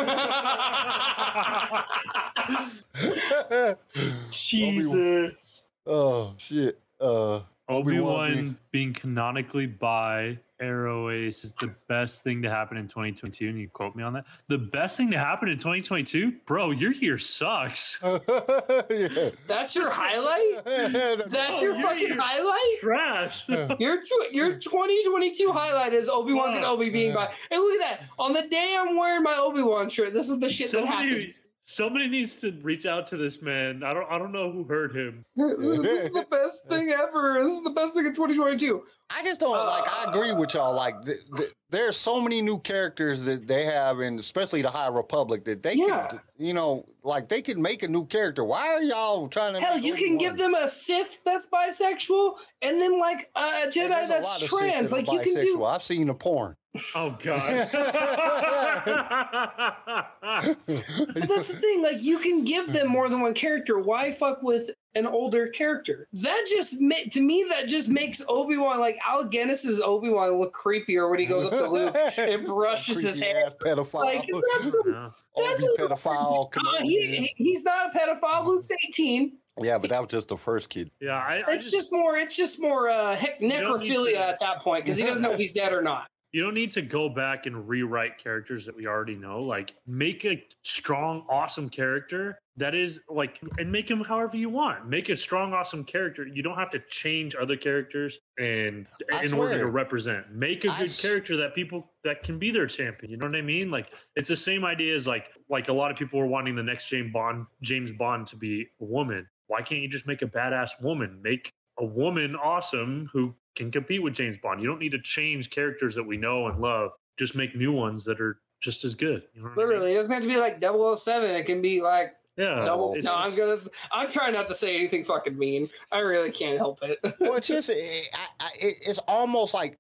Jesus. oh shit. Uh Obi Obi-Wan Wan being canonically bi Arrow Ace is the best thing to happen in 2022. And you quote me on that. The best thing to happen in 2022, bro. Your year sucks. *laughs* yeah. That's your highlight? *laughs* That's your Oh, yeah, fucking you're- highlight? Trash. *laughs* Your tw- your 2022 highlight is Obi Wan Fuck. Kenobi being bi. And look at that on the day I'm wearing my Obi Wan shirt. This is the shit that Somebody- happens. Somebody needs to reach out to this man. I don't. I don't know who heard him. this is the best *laughs* thing ever. This is the best thing in 2022. I just don't like. I uh, agree with y'all. Like, th- th- there's so many new characters that they have, and especially the High Republic, that they Yeah. could, you know, like they could make a new character. Why are y'all trying to? Hell, make you can Obi-Wan? give them a Sith that's bisexual, and then like a Jedi there's a that's trans. Like you can do. bisexual. I've seen the porn. Oh God. *laughs* But that's the thing. Like you can give them more than one character. Why fuck with an older character? That just ma- to me that just makes Obi Wan like Alec Guinness's Obi Wan look creepier when he goes up to Luke *laughs* and brushes his Creepy hair. ass pedophile. Like that's a, Yeah. *laughs* that's a pedophile. uh, Kenobi. he, he- he's not a pedophile. Luke's eighteen. yeah, but that was just the first kid. Yeah, I, I It's just more. It's just more uh, heck, necrophilia at that point because he doesn't know if he's dead or not. You don't need to go back and rewrite characters that we already know. Like, make a strong, awesome character that is like, and make him however you want. Make a strong, awesome character. You don't have to change other characters and I in order to represent. Make a good s- character that people that can be their champion. You know what I mean? Like, it's the same idea as like, like a lot of people were wanting the next James Bond, James Bond to be a woman. Why can't you just make a badass woman? Make a woman awesome who can compete with James Bond. You don't need to change characters that we know and love. Just make new ones that are just as good. You know what I mean? Literally, it doesn't have to be like 007. It can be like Yeah. double. No, I'm gonna. I'm trying not to say anything fucking mean. I really can't help it. well, it's *laughs* just, it, I, I, it, it's almost like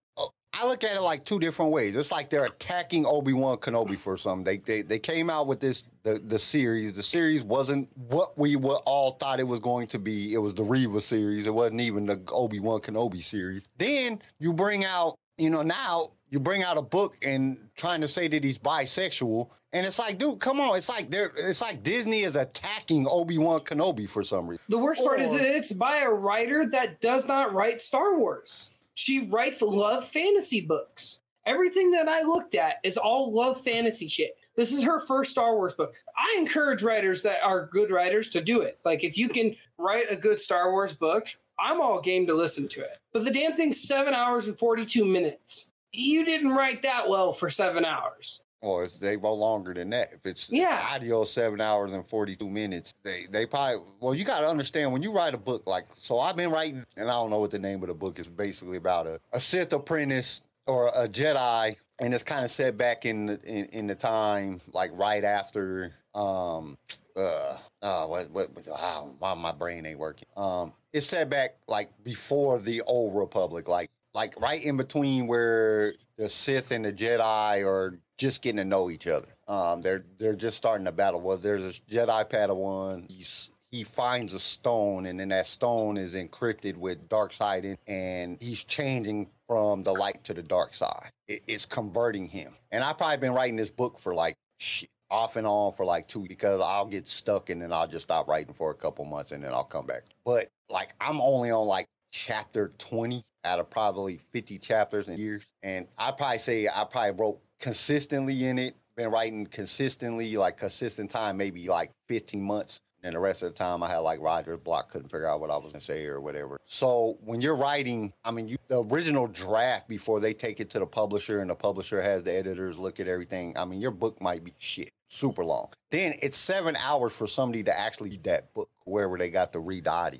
I look at it like two different ways. It's like they're attacking Obi Wan Kenobi for something. They, they they came out with this the the series. The series wasn't what we were all thought it was going to be. It was the Reva series. It wasn't even the Obi Wan Kenobi series. Then you bring out, you know, now you bring out a book and trying to say that he's bisexual, and it's like, dude, come on! It's like they're it's like Disney is attacking Obi Wan Kenobi for some reason. The worst part is that it's by a writer that does not write Star Wars. She writes love fantasy books. Everything that I looked at is all love fantasy shit. This is her first Star Wars book. I encourage writers that are good writers to do it. Like if you can write a good Star Wars book, I'm all game to listen to it. But the damn thing's seven hours and 42 minutes. You didn't write that well for seven hours. Or if they go longer than that. If it's Yeah. audio seven hours and forty two minutes, they they probably well you gotta understand when you write a book like so I've been writing and I don't know what the name of the book is basically about a, a Sith apprentice or a Jedi and it's kind of set back in the in, in the time like right after um uh uh what what, what oh, my, my brain ain't working. Um it's set back like before the old republic, like like right in between where the Sith and the Jedi are just getting to know each other. Um, they're they're just starting to battle. Well, there's a Jedi Padawan. He's he finds a stone, and then that stone is encrypted with dark side, in, and he's changing from the light to the dark side. It- it's converting him. And I've probably been writing this book for like shit, off and on for like two because I'll get stuck and then I'll just stop writing for a couple months and then I'll come back. But like I'm only on like chapter 20 out of probably 50 chapters in years. And I probably say I probably wrote consistently in it, been writing consistently, like consistent time, maybe like 15 months. And the rest of the time, I had like Roger's block, couldn't figure out what I was gonna say or whatever. So when you're writing, I mean, you, the original draft before they take it to the publisher and the publisher has the editors look at everything. I mean, your book might be shit, super long. Then it's seven hours for somebody to actually read that book, wherever they got to read the audio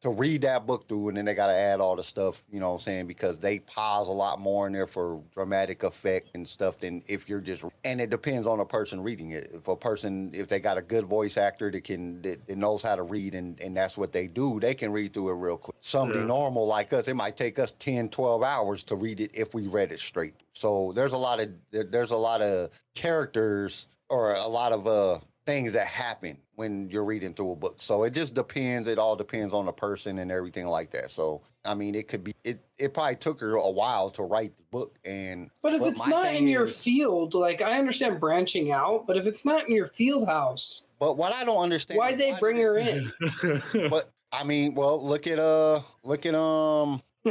to read that book through and then they got to add all the stuff, you know what I'm saying? Because they pause a lot more in there for dramatic effect and stuff than if you're just, and it depends on the person reading it. If a person, if they got a good voice actor that can, that, that knows how to read and, and that's what they do, they can read through it real quick. Somebody Yeah. normal like us, it might take us 10, 12 hours to read it if we read it straight. So there's a lot of, there- there's a lot of characters or a lot of, uh, things that happen when you're reading through a book. So it just depends. It all depends on the person and everything like that. So I mean, it could be. It it probably took her a while to write the book. And But if but it's not in your field, like I understand branching out, but if it's not in your field house, but what I don't understand, why'd they why bring did her in? But I mean, well, look at uh, look at um. *laughs*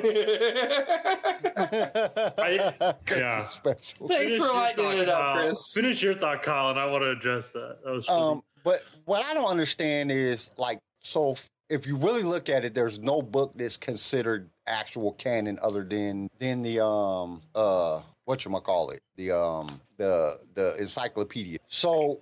I- yeah. Special. Thanks Finish for your lighting thought, it up, Kyle. Chris. Finish your thought, Colin. I want to address that. That was. Um, but what I don't understand is like, so f- if you really look at it, there's no book that's considered actual canon other than than the um uh what you call it the um the the encyclopedia. So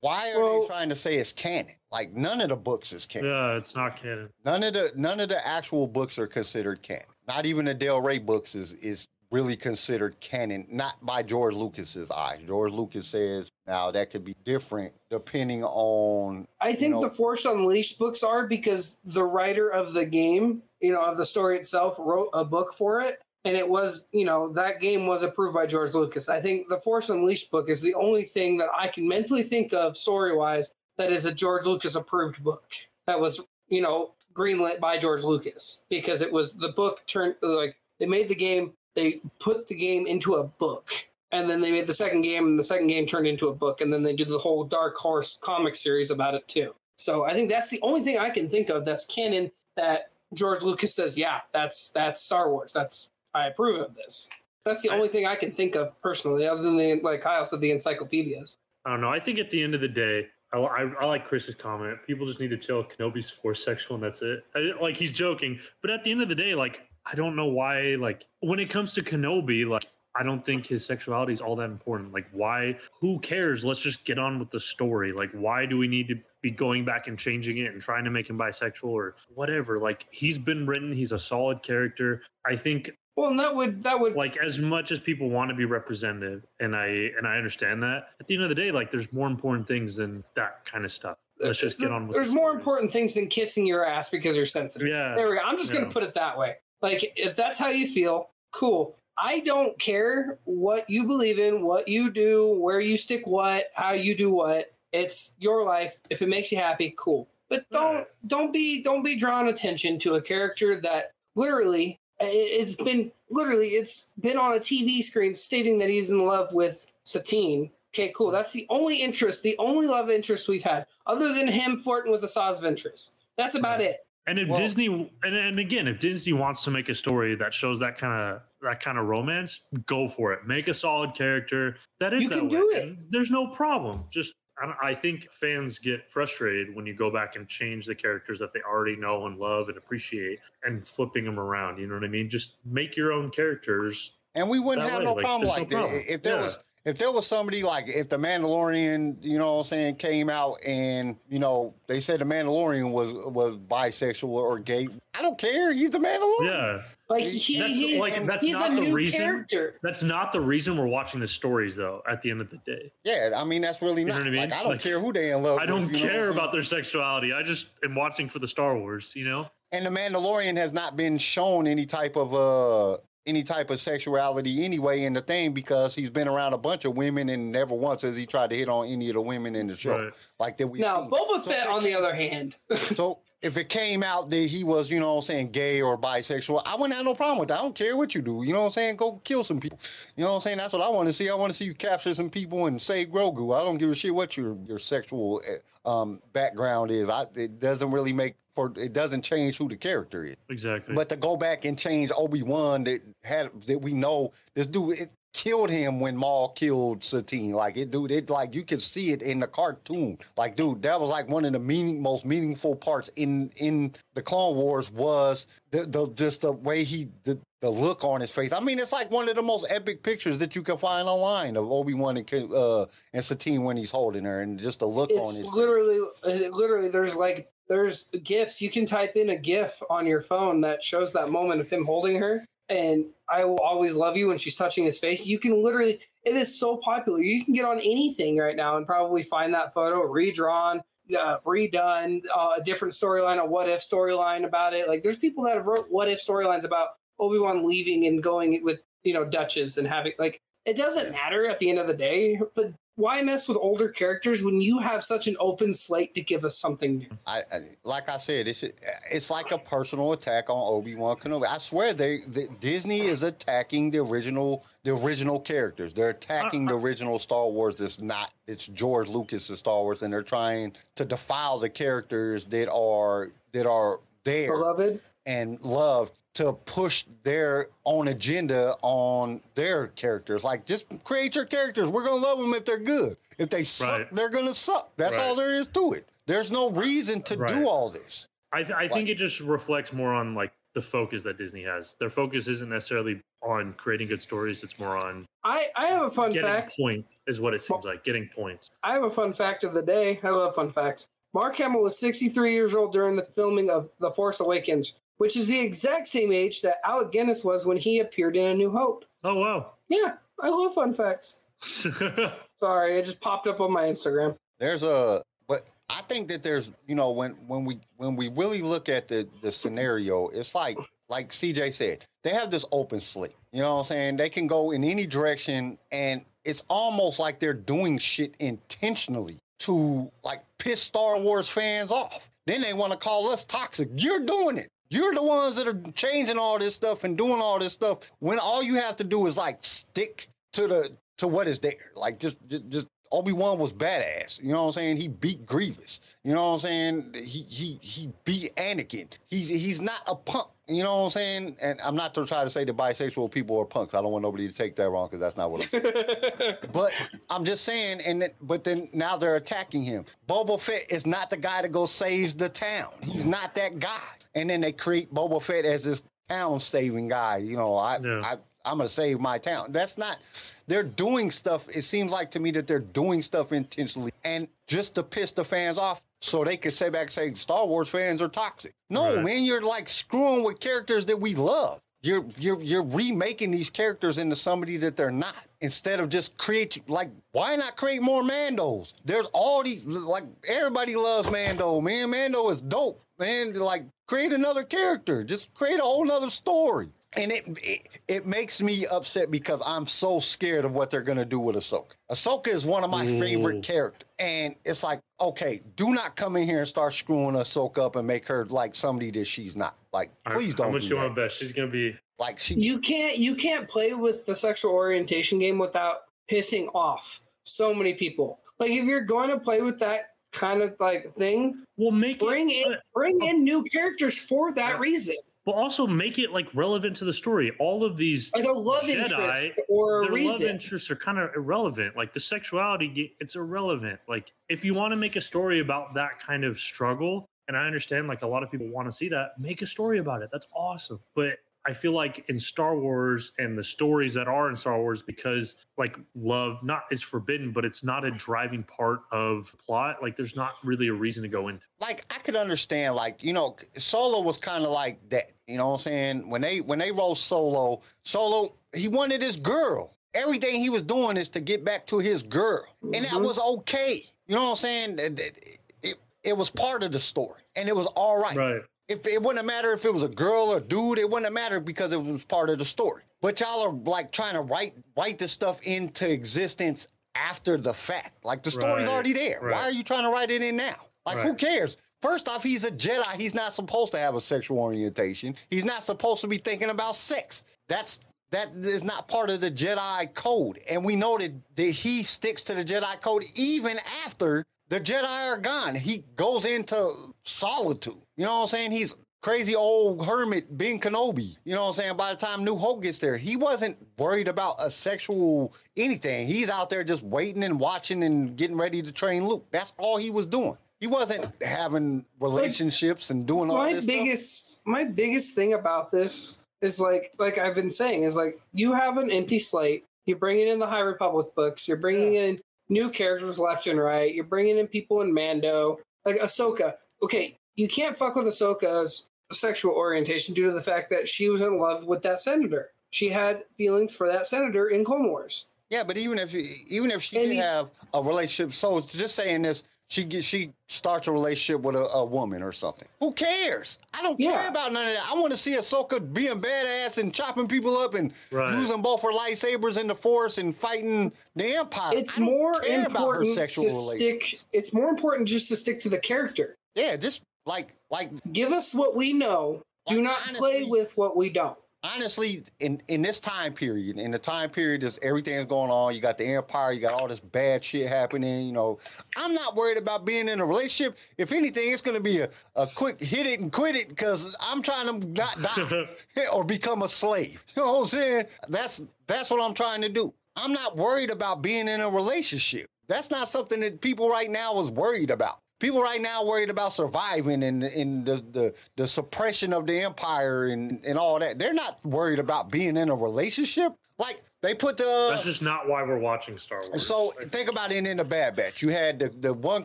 why are Well- they trying to say it's canon? Like none of the books is canon. yeah, it's not canon. None of the none of the actual books are considered canon. Not even the Del Rey books is is really considered canon, not by George Lucas's eyes. George Lucas says now that could be different depending on I think know, the Force Unleashed books are because the writer of the game, you know, of the story itself, wrote a book for it. And it was, you know, that game was approved by George Lucas. I think the Force Unleashed book is the only thing that I can mentally think of story wise that is a George Lucas approved book that was, you know, greenlit by George Lucas because it was the book turned like they made the game, they put the game into a book and then they made the second game and the second game turned into a book and then they do the whole dark horse comic series about it too. So i think that's the only thing i can think of that's canon that george lucas says yeah that's that's star wars. That's i approve of this. That's the I- only thing i can think of personally other than the like kyle said the encyclopedias. I don't know. I think at the end of the day, I, I, I like Chris's comment. People just need to chill. Kenobi's force sexual, and that's it. I, like he's joking, but at the end of the day, like I don't know why. Like when it comes to Kenobi, like I don't think his sexuality is all that important. Like why? Who cares? Let's just get on with the story. Like why do we need to be going back and changing it and trying to make him bisexual or whatever? Like he's been written. He's a solid character. I think well and that would that would like as much as people want to be represented and i and i understand that at the end of the day like there's more important things than that kind of stuff let's just get on with there's the more important things than kissing your ass because you're sensitive yeah There we go. I'm just Yeah. gonna put it that way. Like, if that's how you feel, cool. I don't care what you believe in, what you do, where you stick what, how you do what. It's your life. If it makes you happy, cool. But don't Right. don't be don't be drawing attention to a character that literally it's been literally it's been on a TV screen stating that he's in love with Satine. Okay, cool. That's the only interest, the only love interest we've had, other than him flirting with Asajj Ventress. That's about it. and if Well- disney and, and again if disney wants to make a story that shows that kind of that kind of romance go for it make a solid character that is You that can way, do it. and there's no problem just I I think fans get frustrated when you go back and change the characters that they already know and love and appreciate and flipping them around. You know what I mean? Just make your own characters And we wouldn't have way, no like, problem there's no like that. problem. If there Yeah. was if there was somebody like if the Mandalorian, you know what I'm saying, came out and, you know, they said the Mandalorian was was bisexual or gay. I don't care. He's the Mandalorian. Yeah, Like he, That's- he- like, that's he's not a the new reason. character. that's not the reason we're watching the stories, though. At the end of the day, Yeah, I mean that's really know not. what I mean? Like I don't Like, care who they in love I don't you know what I'm care about their sexuality. I just am watching for the Star Wars. You know? And the Mandalorian has not been shown any type of uh any type of sexuality anyway in the thing because he's been around a bunch of women and never once has he tried to hit on any of the women in the show. Right. Like that we Now, Boba So Fett, if it on the other hand, *laughs* So if it came out that he was, you know what I'm saying, gay or bisexual, I wouldn't have no problem with that. I don't care what you do. You know what I'm saying? Go kill some people. You know what I'm saying? That's what I want to see. I want to see you capture some people and save Grogu. I don't give a shit what your your sexual uh, um, background is. I, it doesn't really make for it doesn't change who the character is. Exactly. But to go back and change Obi Wan that had that we know this dude it killed him when Maul killed Satine. Like it, dude, it like you can see it in the cartoon. Like, dude, that was like one of the meaning most meaningful parts in in the Clone Wars was the, the just the way he the the look on his face. I mean, it's like one of the most epic pictures that you can find online of Obi Wan and uh, and Satine when he's holding her, and just the look on It's his. literally, uh, literally. There's like, there's gifs. You can type in a GIF on your phone that shows that moment of him holding her, and I will always love you when she's touching his face. You can literally. It is so popular. You can get on anything right now and probably find that photo redrawn. Uh, redone uh, a different storyline, a what if storyline about it. Like, there's people that have wrote what if storylines about Obi Wan leaving and going with you know Duchess and having like it doesn't matter at the end of the day. But why mess with older characters when you have such an open slate to give us something new? I, I like I said, it's it's like a personal attack on Obi Wan Kenobi. I swear, they the, Disney is attacking the original the original characters. They're attacking the original Star Wars. That's not it's George Lucas's Star Wars, and they're trying to defile the characters that are that are there Beloved, and love to push their own agenda on their characters. Like, just create your characters. We're gonna love them if they're good. If they suck, Right. they're gonna suck. That's all there is to it. There's no reason to Right. do all this. I, th- I think it just reflects more on like the focus that Disney has. Their focus isn't necessarily on creating good stories. It's more on I I have a fun getting fact. points. Is what it seems like getting points. I have a fun fact of the day. I love fun facts. Mark Hamill was 63 years old during the filming of The Force Awakens, which is the exact same age that Alec Guinness was when he appeared in A New Hope. Oh wow. Yeah, I love fun facts. *laughs* Sorry, it just popped up on my Instagram. There's a but I think that there's you know when when we when we really look at the the scenario, it's like like CJ said, they have this open slate. You know what I'm saying? They can go in any direction and it's almost like they're doing shit intentionally to like piss Star Wars fans off. Then they want to call us toxic. You're doing it. You're the ones that are changing all this stuff and doing all this stuff when all you have to do is like stick to the to what is there. Like just just, just Obi Wan was badass. You know what I'm saying? He beat Grievous. You know what I'm saying? He he he beat Anakin. He's he's not a punk. You know what I'm saying? And I'm not to try to say that bisexual people are punks. I don't want nobody to take that wrong because that's not what I'm saying. *laughs* but I'm just saying. And then, but then now they're attacking him. Boba Fett is not the guy to go saves the town. He's not that guy. And then they create Boba Fett as this town saving guy. You know, I Yeah. I I'm gonna save my town. That's not. They're doing stuff. It seems like to me that they're doing stuff intentionally and just to piss the fans off, so they can say back and say Star Wars fans are toxic. No, Right. man, you're like screwing with characters that we love. You're you're you're remaking these characters into somebody that they're not. Instead of just create like why not create more Mandos? There's all these like everybody loves Mando. Man, Mando is dope. Man, like create another character. Just create a whole nother story. And it, it it makes me upset because I'm so scared of what they're gonna do with Ahsoka. Ahsoka is one of my favorite mm. characters, and it's like, okay, do not come in here and start screwing Ahsoka up and make her like somebody that she's not. Like, please How don't much do you that. want to bet she's gonna be? Like, she You can't you can't play with the sexual orientation game without pissing off so many people. Like if you're going to play with that kind of like thing, Well, make bring it, in bring in new characters for that reason. But also make it like relevant to the story. All of these Like a love Jedi, interest or their love interests are kind of irrelevant. Like the sexuality, it's irrelevant. Like if you want to make a story about that kind of struggle, and I understand like a lot of people want to see that, make a story about it. That's awesome. But I feel like in Star Wars and the stories that are in Star Wars, because like love not is forbidden, but it's not a driving part of plot. Like there's not really a reason to go into. like I could understand like you know Solo was kind of like that you know what I'm saying when they when they wrote Solo Solo he wanted his girl everything he was doing is to get back to his girl and that mm-hmm. was okay you know what I'm saying It- it, it, it was part of the story and it was all right Right. If it wouldn't matter if it was a girl or dude, it wouldn't matter because it was part of the story. But y'all are like trying to write write this stuff into existence after the fact. Like the story's Right, already there. Why are you trying to write it in now? Like who cares? First off, he's a Jedi. He's not supposed to have a sexual orientation. He's not supposed to be thinking about sex. That's that is not part of the Jedi code. And we know that, that he sticks to the Jedi code even after the Jedi are gone. He goes into solitude. You know what I'm saying? He's crazy old hermit Ben Kenobi. You know what I'm saying? By the time New Hope gets there, he wasn't worried about a sexual anything. He's out there just waiting and watching and getting ready to train Luke. That's all he was doing. He wasn't having relationships and doing all my this stuff. biggest my biggest thing about this is like like I've been saying is like you have an empty slate. You're bringing in the High Republic books. You're bringing in new characters left and right. You're bringing in people in Mando like Ahsoka. Okay, you can't fuck with Ahsoka's sexual orientation due to the fact that she was in love with that senator. She had feelings for that senator in Clone Wars. Yeah, but even if even if she And did he- have a relationship, so just saying this, she get, she starts a relationship with a, a woman or something. Who cares? I don't care about none of that. I want to see Ahsoka being badass and chopping people up and Right. using both her lightsabers in the Force and fighting the Empire. It's I don't more care about her important sexual to stick. It's more important just to stick to the character. Yeah, just like like Give us what we know. Do Like, not play with what we don't. Honestly, in in this time period, in the time period that's everything's going on, you got the empire, you got all this bad shit happening. You know, I'm not worried about being in a relationship. If anything, it's going to be a, a quick hit it and quit it because I'm trying to not die *laughs* *laughs* or become a slave. You know what I'm saying? That's that's what I'm trying to do. I'm not worried about being in a relationship. That's not something that people right now is worried about. People right now worried about surviving and, and the, the the suppression of the empire and, and all that. They're not worried about being in a relationship. Like they put the That's just not why we're watching Star Wars. so think about it in the Bad Batch. You had the, the one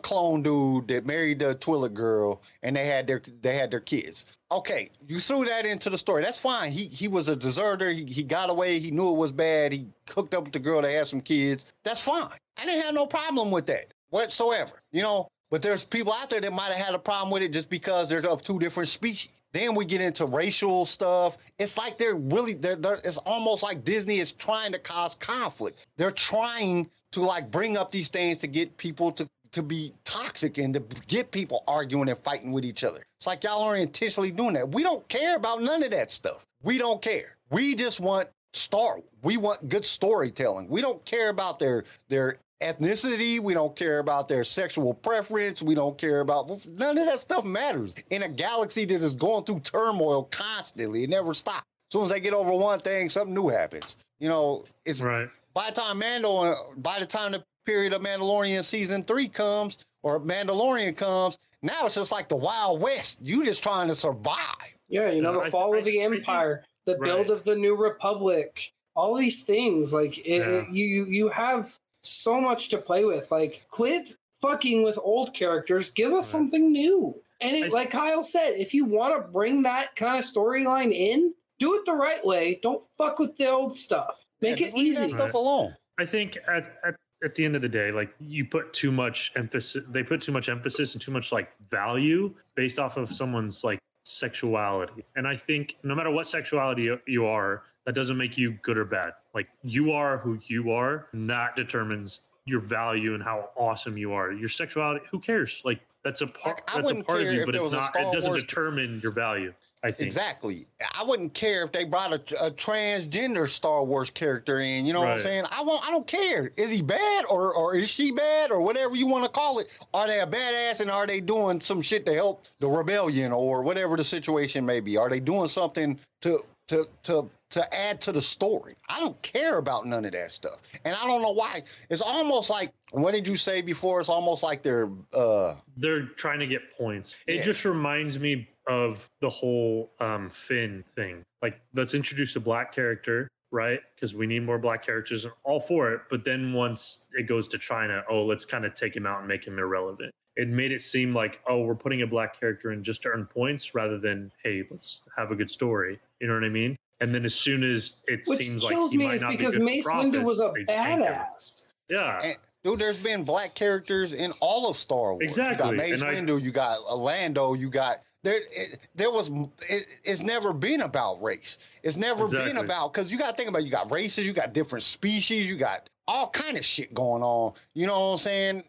clone dude that married the Twi'lek girl, and they had their they had their kids. Okay, you threw that into the story. That's fine. He he was a deserter. He, he got away. He knew it was bad. He hooked up with the girl. They had some kids. That's fine. I didn't have no problem with that whatsoever. You know, but there's people out there that might have had a problem with it just because they're of two different species. Then we get into racial stuff. It's like they're really they're, they're it's almost like Disney is trying to cause conflict. They're trying to like bring up these things to get people to to be toxic and to get people arguing and fighting with each other. It's like y'all are intentionally doing that. We don't care about none of that stuff. We don't care. We just want Star. We want good storytelling. We don't care about their their ethnicity. We don't care about their sexual preference. We don't care about none of that stuff matters in a galaxy that is going through turmoil constantly. It never stops. As soon as they get over one thing, something new happens. You know, it's right. by the time Mando, by the time the period of Mandalorian season three comes or Mandalorian comes, now it's just like the Wild West. You just trying to survive. Yeah, you know, the fall of the empire, the build Right. of the new republic, all these things. Like it, Yeah. it- you, you, you have so much to play with. Like, quit fucking with old characters. Give us Right. something new. And it, I- like Kyle said, if you want to bring that kind of storyline in, do it the right way. Don't fuck with the old stuff. Make Yeah, it just leave that easy. stuff alone. I think at, at at the end of the day, like you put too much emphasis, they put too much emphasis and too much like value based off of someone's like sexuality. And I think no matter what sexuality you- you are, that doesn't make you good or bad. Like you are who you are, and that determines your value and how awesome you are. Your sexuality, who cares? Like that's a part. Like, that's a part of you, but it's not. It doesn't Wars- determine your value. I think Exactly. I wouldn't care if they brought a, a transgender Star Wars character in. You know what I'm saying? I won't. I don't care. Is he bad or or is she bad or whatever you want to call it? Are they a badass and are they doing some shit to help the rebellion or whatever the situation may be? Are they doing something to to to to add to the story? I don't care about none of that stuff, and I don't know why. It's almost like what did you say before? It's almost like they're uh they're trying to get points. It Yeah. just reminds me of the whole um, Finn thing. Like, let's introduce a black character, right? Because we need more black characters, and all for it. But then once it goes to China, oh, let's kind of take him out and make him irrelevant. It made it seem like, oh, we're putting a black character in just to earn points rather than, hey, let's have a good story. You know what I mean? And then as soon as it Which seems like kills he me might is not be because good for Mace Windu was a they tank him. badass. Yeah. And, dude, there's been black characters in all of Star Wars. Exactly, You got Mace and I- Windu, you got Orlando, you got there. It, there was. It, it's never been about race. It's never been about because you got to think about. You got races, you got different species, you got all kind of shit going on. You know what I'm saying?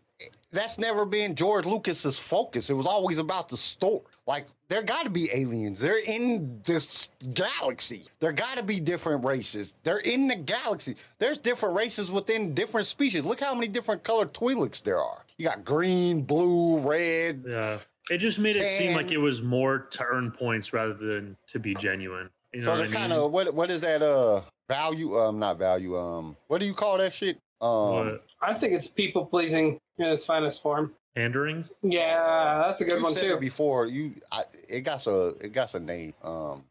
That's never been George Lucas's focus. It was always about the story. Like there got to be aliens. They're in this galaxy. There got to be different races. They're in the galaxy. There's different races within different species. Look how many different colored Twi'leks there are. You got green, blue, red. Yeah. It just made it seem like it was more to earn points rather than to be genuine. You know so what they're I mean? kind of what what is that uh value um not value um what do you call that shit um I think it's people pleasing in its finest form. pandering. Yeah, that's a good you one said too. it before you I, it got a it got a name um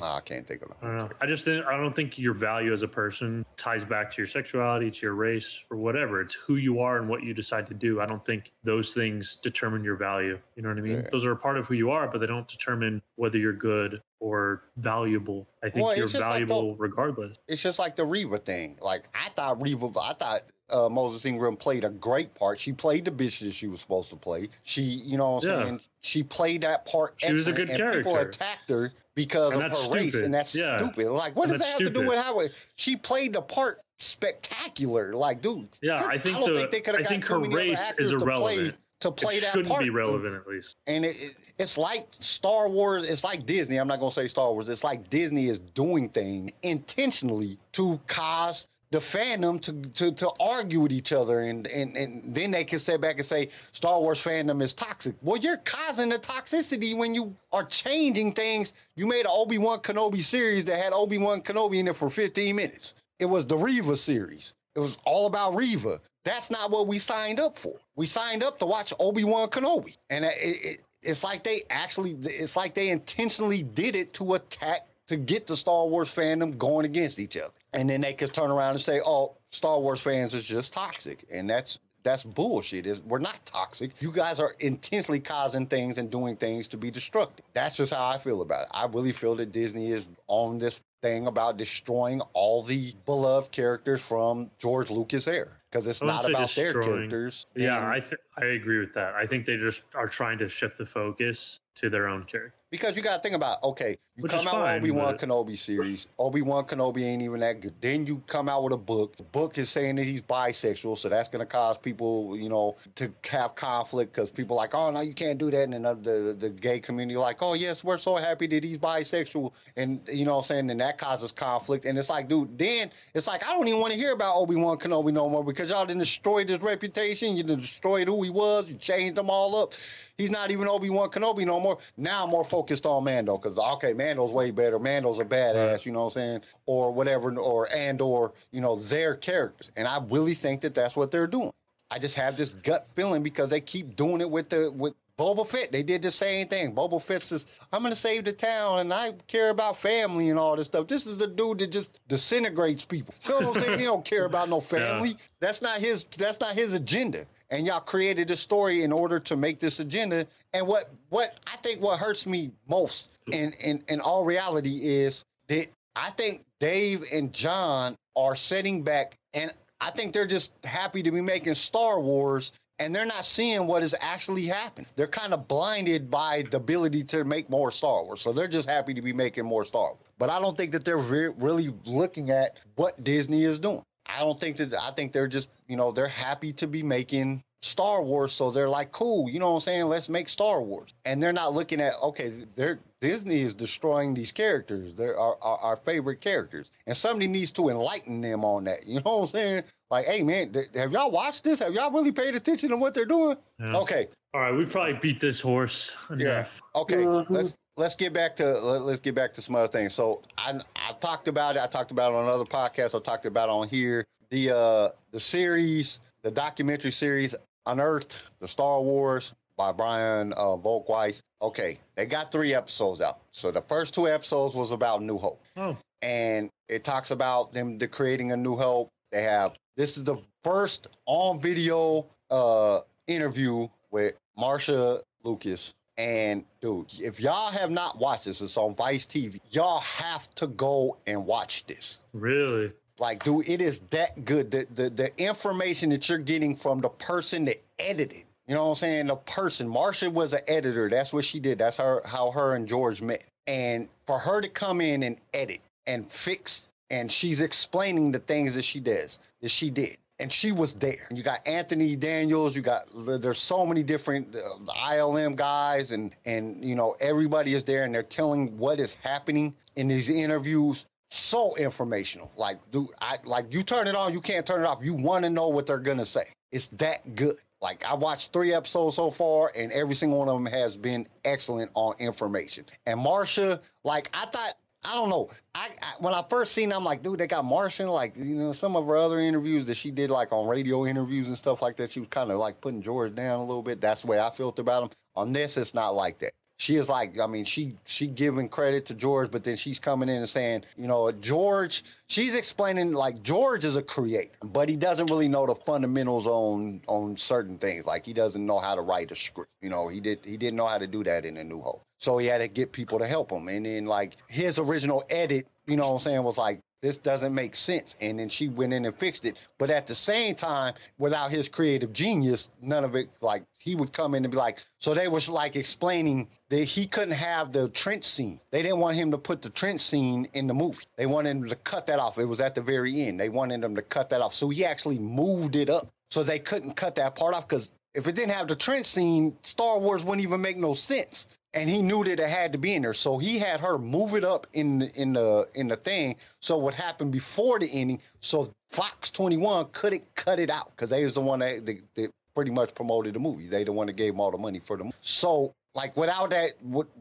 nah, I can't think of it. I don't know. I just think, I don't think your value as a person ties back to your sexuality, to your race, or whatever. It's who you are and what you decide to do. I don't think those things determine your value. You know what I mean? Yeah. Those are a part of who you are, but they don't determine whether you're good or valuable. I think Well, you're just like valuable the- regardless. It's just like the Reva thing. Like I thought Reva, I thought uh, Moses Ingram played a great part. She played the bitch that she was supposed to play. She, you know what I'm Yeah. saying? She played that part. She was a good and People attacked her because And of that's her race, and that's Yeah. stupid. Like, what And does that have to do with how it, she played the part spectacular? Like, dude. Yeah, I think don't the- think they could have got think too her race is to play- irrelevant. To play it that shouldn't part. be relevant at least. And it, it, it's like Star Wars, it's like Disney. I'm not going to say Star Wars. It's like Disney is doing things intentionally to cause the fandom to, to, to argue with each other. And, and, and then they can sit back and say Star Wars fandom is toxic. Well, you're causing the toxicity when you are changing things. You made an Obi Wan Kenobi series that had Obi Wan Kenobi in it for 15 minutes. It was the Reva series. It was all about Reva. That's not what we signed up for. We signed up to watch Obi Wan Kenobi, and it, it, it's like they actually, it's like they intentionally did it to attack, to get the Star Wars fandom going against each other, and then they could turn around and say, "Oh, Star Wars fans is just toxic," and that's that's bullshit. Is we're not toxic. You guys are intentionally causing things and doing things to be destructive. That's just how I feel about it. I really feel that Disney is on this thing about destroying all the beloved characters from George Lucas era because it's not about their characters. Yeah, I th- I agree with that. I think they just are trying to shift the focus to their own character. because you got to think about okay, you Which come out fine, with Obi Wan but- Kenobi series. Obi Wan Kenobi ain't even that good. Then you come out with a book. The book is saying that he's bisexual, so that's going to cause people, you know, to have conflict because people like, oh no, you can't do that, and then the, the the gay community like, oh yes, we're so happy that he's bisexual, and you know, what I'm saying, and that causes conflict, and it's like, dude, then it's like I don't even want to hear about Obi Wan Kenobi no more because y'all done destroyed his reputation, you destroyed who he was, you changed them all up. He's not even Obi Wan Kenobi no more. Now I'm more focused on Mando because okay, Mando's way better. Mando's a badass, you know what I'm saying, or whatever, or and or you know their characters, and I really think that that's what they're doing. I just have this gut feeling because they keep doing it with the with Boba Fett. They did the same thing. Boba Fett says, "I'm gonna save the town, and I care about family and all this stuff." This is the dude that just disintegrates people. You know what I'm saying? he don't care about no *laughs* family. That's not his. That's not his agenda. And y'all created a story in order to make this agenda. And what what I think what hurts me most in in in all reality is that I think Dave and Jon are setting back, and I think they're just happy to be making Star Wars, and they're not seeing what is actually happening. They're kind of blinded by the ability to make more Star Wars, so they're just happy to be making more Star Wars. But I don't think that they're re- really looking at what Disney is doing. I don't think that. I think they're just, you know, they're happy to be making Star Wars, so they're like, cool, you know what I'm saying? Let's make Star Wars, and they're not looking at, okay, they're Disney is destroying these characters. They're our, our, our favorite characters, and somebody needs to enlighten them on that. You *laughs* know what I'm saying? Like, hey man, th- have y'all watched this? Have y'all really paid attention to what they're doing? Yeah. Okay, All right, we probably beat this horse yeah. enough. Okay. Mhm. Let's let's get back to let, let's get back to some other things. So I I talked about it. I talked about it on another podcast. I talked about it on here. The uh the series, the documentary series Unearthed, the Star Wars by Brian uh, Volk-Weiss. Okay, they got three episodes out. So the first two episodes was about New Hope Oh, and it talks about them the creating a new hope. They have this is the first on video uh interview with Marcia Lucas. And dude, if y'all have not watched this, it's on Vice TV. Y'all have to go and watch this. really? Like, dude, it is that good. The the the information that you're getting from the person that edited. You know what I'm saying? The person. Marcia was an editor. That's what she did. That's her how her and George met. And for her to come in and edit and fix, and she's explaining the things that she does, that she did. and she was there. You got Anthony Daniels. You got there's so many different uh, ILM guys, and and you know everybody is there, and they're telling what is happening in these interviews. So informational. Like, dude, I like you turn it on? You can't turn it off. You want to know what they're gonna say. It's that good. Like I watched three episodes so far, and every single one of them has been excellent on information. And Marcia, like I thought I don't know. I, I, when I first seen, I'm like, dude, they got Marcia. Like, you know, some of her other interviews that she did, like on radio interviews and stuff like that, she was kind of like putting George down a little bit. That's the way I felt about him. On this, it's not like that she is like, I mean, she she giving credit to George, but then she's coming in and saying, you know, George, she's explaining like George is a creator, but he doesn't really know the fundamentals on on certain things. Like he doesn't know how to write a script. You know, he did he didn't know how to do that in a New Hope. So he had to get people to help him. And then like his original edit, you know what I'm saying, was like this doesn't make sense. And then she went in and fixed it. But at the same time, without his creative genius, none of it, like, he would come in and be like, so they was like explaining that he couldn't have the trench scene. They didn't want him to put the trench scene in the movie. They wanted him to cut that off. It was at the very end. They wanted him to cut that off. So he actually moved it up. So they couldn't cut that part off because if it didn't have the trench scene, Star Wars wouldn't even make no sense and he knew that it had to be in there. So he had her move it up in the, in the in the thing. So what happened before the ending? So Fox 21 couldn't cut it out because they was the one that, that, that, pretty much promoted the movie. They the one that gave him all the money for the movie. So like without that,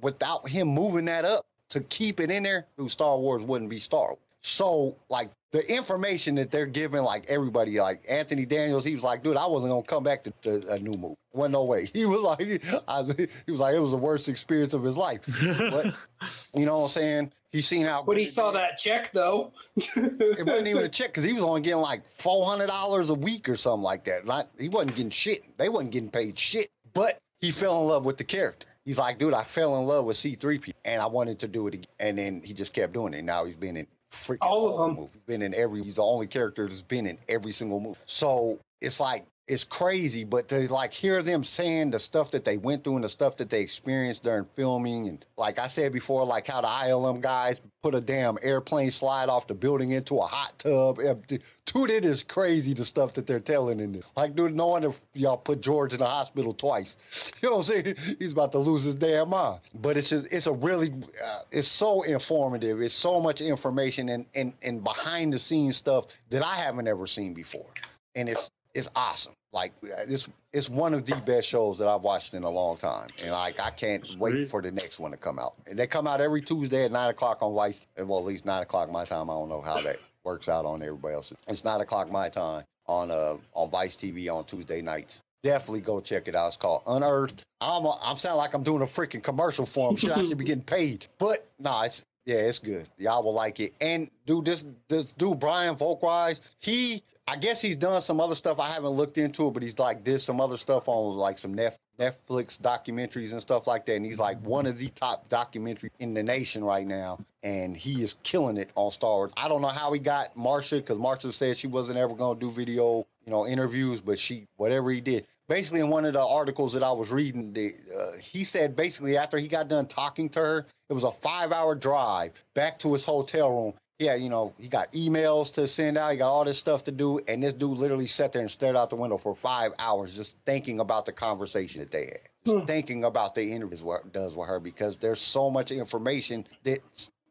without him moving that up to keep it in there, Star Wars wouldn't be Star Wars. So like the information that they're giving, like everybody, like Anthony Daniels, he was like, dude, I wasn't gonna come back to, to a new movie. Went no way. *laughs* He was like, I, he was like, it was the worst experience of his life. But *laughs* you know what I'm saying? He seen how. When he saw that check, though, it wasn't even a check because he was only getting like four hundred dollars a week or something like that. Not he wasn't getting shit. They wasn't getting paid shit. But he fell in love with the character. He's like, dude, I fell in love with C3P and I wanted to do it again. And then he just kept doing it. Now he's been in freaking all of them. Movie. He's been in every. He's the only character that's been in every single movie. So it's like it's crazy, but to like hear them saying the stuff that they went through and the stuff that they experienced during filming, and like I said before, like how the ILM guys put a damn airplane slide off the building into a hot tub. Dude, it is crazy the stuff that they're telling in this. Like, dude, no wonder y'all put George in the hospital twice. *laughs* You know what I'm saying? He's about to lose his damn mind. But it's just, it's a really, uh, it's so informative. It's so much information and, and, and behind the scenes stuff that I haven't ever seen before. And it's it's awesome. Like it's it's one of the best shows that I've watched in a long time, and like I can't wait for the next one to come out. And they come out every Tuesday at nine o'clock on Vice. Well, at least nine o'clock my time. I don't know how that works out on everybody else. It's nine o'clock my time on uh on Vice TV on Tuesday nights. Definitely go check it out. It's called Unearthed. I'm a, I'm sounding like I'm doing a freaking commercial for them. Should actually be getting paid, but no, nah, it's yeah, it's good. Y'all will like it. And dude, this this dude Brian Volk-Weiss, he I guess he's done some other stuff. I haven't looked into it, but he's like did some other stuff on like some Netflix documentaries and stuff like that. And he's like one of the top documentary in the nation right now. And he is killing it on Star Wars. I don't know how he got Marcia because Marcia said she wasn't ever going to do video, you know, interviews, but she, whatever he did. Basically, in one of the articles that I was reading, the, uh, he said basically after he got done talking to her, it was a five hour drive back to his hotel room yeah, you know, he got emails to send out, he got all this stuff to do, and this dude literally sat there and stared out the window for five hours just thinking about the conversation that they had. Just hmm. thinking about the interviews what does with her because there's so much information that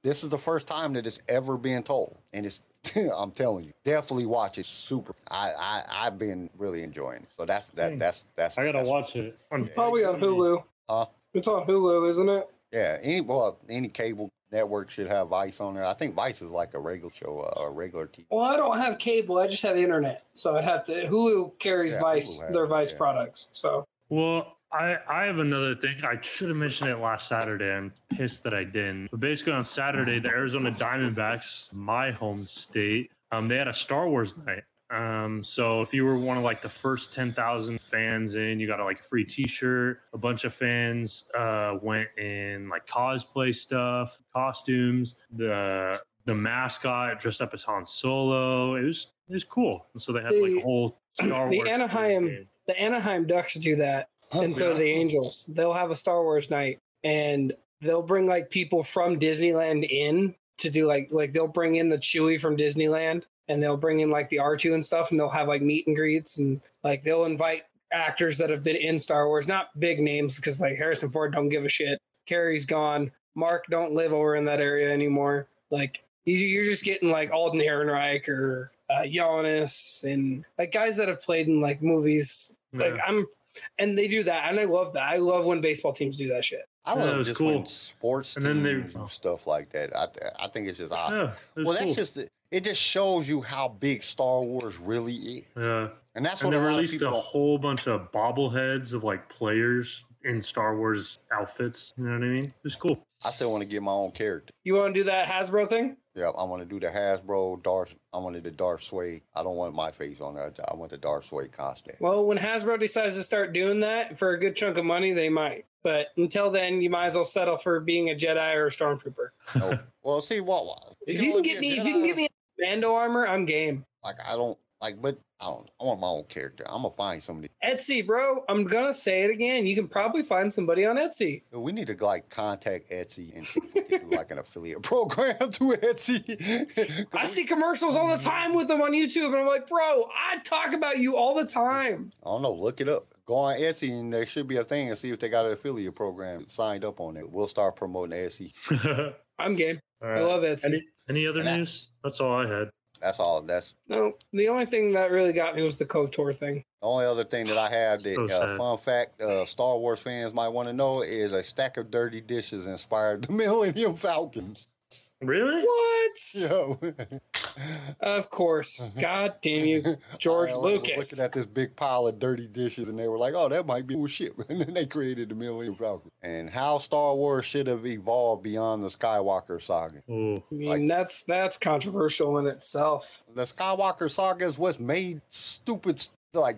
this is the first time that it's ever been told. And it's *laughs* I'm telling you, definitely watch it. Super. I, I I've been really enjoying it. So that's that that's that's I gotta that's, watch it. Probably on Hulu. Uh, it's on Hulu, isn't it? Yeah, any well, any cable network should have Vice on there. I think Vice is like a regular show, uh, a regular TV. Well, I don't have cable. I just have internet, so I'd have to. Hulu carries yeah, Vice, Hulu their Vice yeah. products. So. Well, I, I have another thing. I should have mentioned it last Saturday. I'm pissed that I didn't. But basically, on Saturday, the Arizona Diamondbacks, my home state, um, they had a Star Wars night. Um, so if you were one of like the first 10,000 fans in, you got a like free t-shirt. A bunch of fans uh, went in like cosplay stuff, costumes. The the mascot dressed up as Han Solo. It was it was cool. And so they had like a whole Star *clears throat* the Wars. The Anaheim the Anaheim Ducks do that, and so the Angels. They'll have a Star Wars night, and they'll bring like people from Disneyland in to do like like they'll bring in the Chewie from Disneyland and they'll bring in like the R2 and stuff and they'll have like meet and greets and like they'll invite actors that have been in Star Wars, not big names because like Harrison Ford don't give a shit. Carrie's gone. Mark don't live over in that area anymore. Like you- you're just getting like Alden Ehrenreich or uh, Giannis and like guys that have played in like movies. Like I'm, and they do that, and I love that. I love when baseball teams do that shit. I Yeah, it love was just cool. when sports And then they- teams do stuff like that. I th- I think it's just awesome. Yeah, it well, that's cool. just the, it. Just shows you how big Star Wars really is, yeah. and that's And what they a lot of released people a whole bunch of bobbleheads of like players in Star Wars outfits. You know what I mean? It's cool. I still want to get my own character. You want to do that Hasbro thing? Yeah, I want to do the Hasbro Darth. I wanted the Darth Sway. I don't want my face on there. I want the Darth Sway costume. Well, when Hasbro decides to start doing that for a good chunk of money, they might. But until then, you might as well settle for being a Jedi or a Stormtrooper. No. well, see what? what- If you can get me, a if you can get me Mando armor, I'm game. like I don't like, but I don't. I want my own character. I'm gonna find somebody. Etsy, bro. I'm gonna say it again. You can probably find somebody on Etsy. We need to like contact Etsy and see if we can do like an affiliate *laughs* program to Etsy. *laughs* I we- see commercials all the time with them on YouTube, and I'm like, bro, I talk about you all the time. I don't know. Look it up. Go on Etsy and there should be a thing and see if they got an affiliate program signed up on it. We'll start promoting Etsy. *laughs* I'm game. All I love Etsy. Any, any other And that- news? That's all I had. That's all. That's No, the only thing that really got me was the KOTOR thing. the only other thing that I have that So uh, fun fact uh, Star Wars fans might want to know is a stack of dirty dishes inspired the *laughs* Millennium Falcon. Really? What? Yo. Of course. Uh-huh. God damn you, George I was Lucas. Looking at this big pile of dirty dishes, and they were like, "Oh, that might be cool shit." *laughs* And then they created the Millennium Falcon, and how Star Wars should have evolved beyond the Skywalker saga. Oh, I mean, like- that's that's controversial in itself. The Skywalker saga is what's made stupid. Like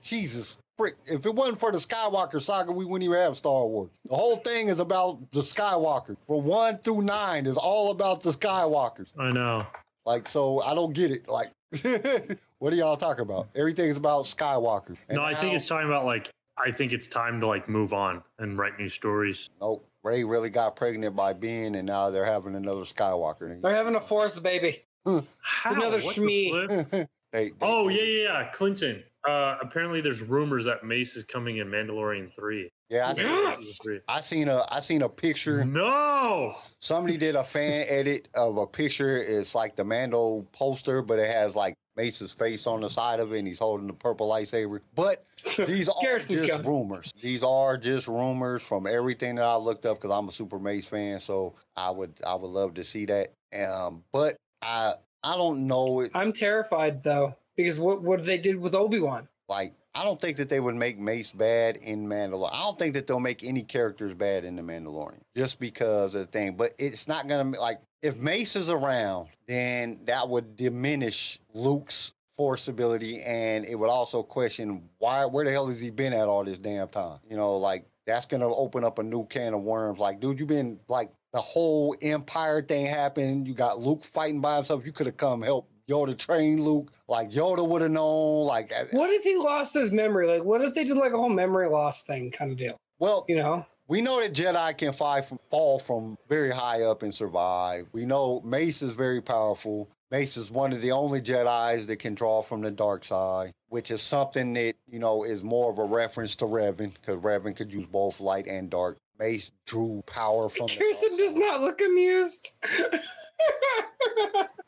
Jesus, frick! If it wasn't for the Skywalker saga, we wouldn't even have Star Wars. The whole thing is about the Skywalker. From one through nine is all about the Skywalkers. I know. Like, so I don't get it. Like, *laughs* what are y'all talking about? Everything's about Skywalkers. And no, I think it's talking about like I think it's time to like move on and write new stories. Nope. Rey really got pregnant by Ben, and now they're having another Skywalker. They're having a force baby. Hmm. How? another What the Shmee. flip? *laughs* They- they- Oh yeah, yeah, yeah. Clinton. Uh, apparently, there's rumors that Mace is coming in Mandalorian three. yeah. I, Mace seen, Yes! I seen a I seen a picture. No. Somebody did a fan *laughs* edit of a picture. It's like the Mando poster, but it has like Mace's face on the side of it, and he's holding the purple lightsaber. But these are just gun. rumors. These are just rumors from everything that I looked up because I'm a super Mace fan. So I would I would love to see that. Um, but I I don't know. It, I'm terrified though because what what they did with Obi Wan. like I don't think that they would make Mace bad in Mandalorian. I don't think that they'll make any characters bad in the Mandalorian just because of the thing. But it's not gonna like if Mace is around, then that would diminish Luke's force ability, and it would also question why where the hell has he been at all this damn time? You know, like that's gonna open up a new can of worms. Like, dude, you've been like the whole Empire thing happened. You got Luke fighting by himself. You could have come help Yoda trained Luke. Like Yoda would have known. Like, What if he lost his memory? Like, what if they did like a whole memory loss thing kind of deal? well, You know? We know that Jedi can fly from, fall from very high up and survive. We know Mace is very powerful. Mace is one of the only Jedi's that can draw from the dark side, which is something that, you know, is more of a reference to Revan, because Revan could use both light and dark. Mace drew power from the Kirsten does not look amused. *laughs*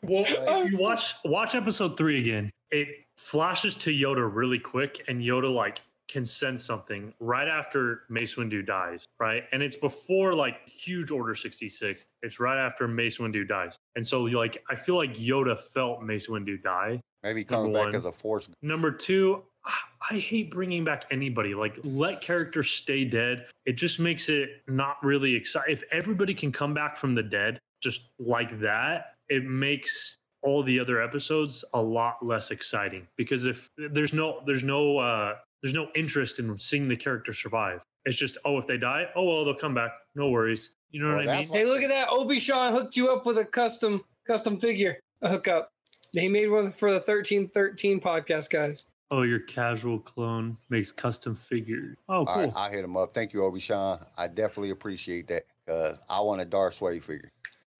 Well, if you watch watch episode three again, it flashes to Yoda really quick, and Yoda like can sense something right after Mace Windu dies, right? And it's before like huge Order sixty six. It's right after Mace Windu dies, and so like I feel like Yoda felt Mace Windu die. Maybe he comes Number back one. as a force. Number two, I hate bringing back anybody. Like, let characters stay dead. It just makes it not really exciting. If everybody can come back from the dead just like that, it makes all the other episodes a lot less exciting because if there's no there's no uh there's no interest in seeing the character survive it's just oh if they die oh well they'll come back no worries you know Well, what i that's mean hey, look at that. Obi Sean hooked you up with a custom custom figure, a hookup. He made one for the 1313 podcast, guys. Oh your casual clone makes custom figures oh cool right, I hit him up. Thank you, Obi Sean. I definitely appreciate that because I want a Darth Sway figure.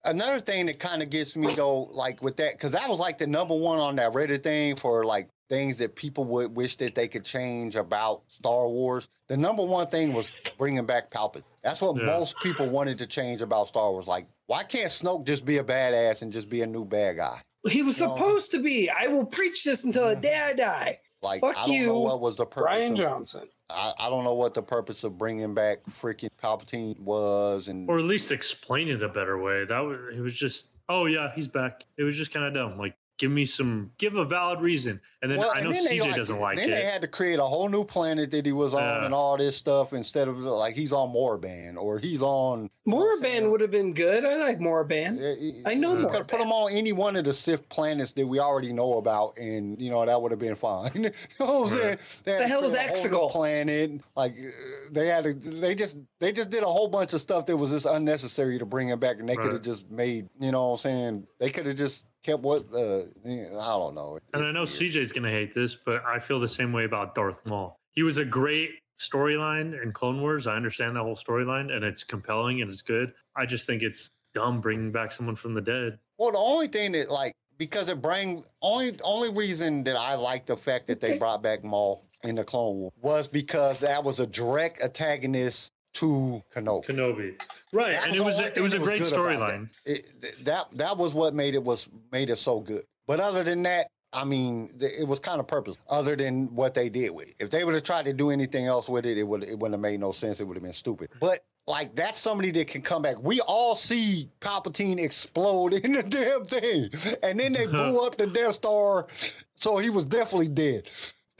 another thing that kind of gets me though, like with that, because that was like the number one on that Reddit thing for like things that people would wish that they could change about Star Wars. The number one thing was bringing back Palpatine. That's what Yeah. most people wanted to change about Star Wars. Like, why can't Snoke just be a badass and just be a new bad guy? He was No. supposed to be. I will preach this until the day I die. Like, Fuck I don't you, know what was the purpose. Brian of, Johnson. I, I don't know what the purpose of bringing back freaking Palpatine was, and or at least explain it a better way. That was it was just, oh yeah, he's back. It was just kind of dumb. Like, give me some, give a valid reason. And then Well, I know then they, CJ doesn't like Then it. they had to create a whole new planet that he was on Yeah. and all this stuff instead of like he's on Moraband or he's on. you know what I'm saying? Moraband would have been good. I like Moraband. I know You could put him on any one of the Sith planets that we already know about, and you know that would have been fine. *laughs* you know what I'm saying? The hell is create a whole new Exegol? Planet like uh, they had to. They just they just did a whole bunch of stuff that was just unnecessary to bring him back, and they could have just made. You know what I'm saying? They could have just kept what. Uh, I don't know. And It's I know weird. CJ's gonna hate this, but I feel the same way about Darth Maul. He was a great storyline in Clone Wars. I understand that whole storyline, and it's compelling and it's good. I just think it's dumb bringing back someone from the dead. Well, the only thing that like because it bring only only reason that I like the fact that they brought back Maul in the Clone War was because that was a direct antagonist to Kenobi. Kenobi, right? That and it was a, it was a great storyline. That. That that was what made it was made it so good. But other than that, I mean, it was kind of purpose. Other than what they did with it, if they would have tried to do anything else with it, it would it wouldn't have made no sense. It would have been stupid. But like that's somebody that can come back. We all see Palpatine explode *laughs* in the damn thing, and then they *laughs* blew up the Death Star, so he was definitely dead.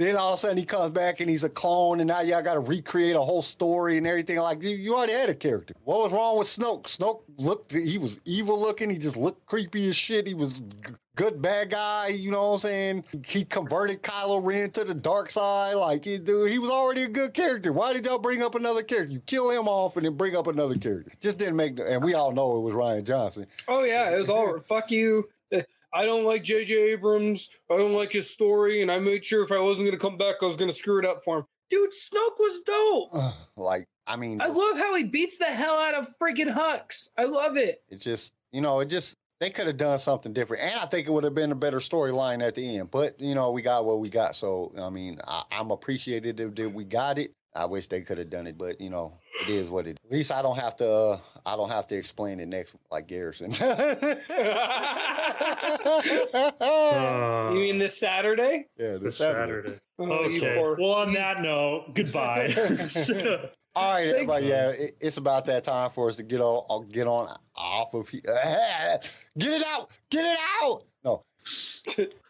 Then all of a sudden he comes back and he's a clone, and now y'all got to recreate a whole story and everything. Like you, you already had a character. What was wrong with Snoke? Snoke looked, he was evil looking. He just looked creepy as shit. He was g- good bad guy. You know what I'm saying? He converted Kylo Ren to the dark side. Like he, dude, he was already a good character. Why did y'all bring up another character? You kill him off and then bring up another character. Just didn't make. And we all know it was Rian Johnson. Oh yeah, it was all *laughs* fuck you. Uh, I don't like J.J. Abrams. I don't like his story, and I made sure if I wasn't gonna come back, I was gonna screw it up for him. Dude, Snoke was dope. like I mean, I love how he beats the hell out of freaking Hux. I love it. It just, you know, it just they could have done something different, and I think it would have been a better storyline at the end. But you know, we got what we got, so I mean, I, I'm appreciative that we got it. I wish they could have done it, but you know, it is what it. At least I don't have to. Uh, I don't have to explain it next like Garrison. Uh, *laughs* you mean this Saturday? yeah, this Saturday. Oh, you Okay. poor- Well, on that note, goodbye. *laughs* *laughs* All right, everybody. Yeah, it, it's about that time for us to get on, get on off of here. Get it out, get it out. No,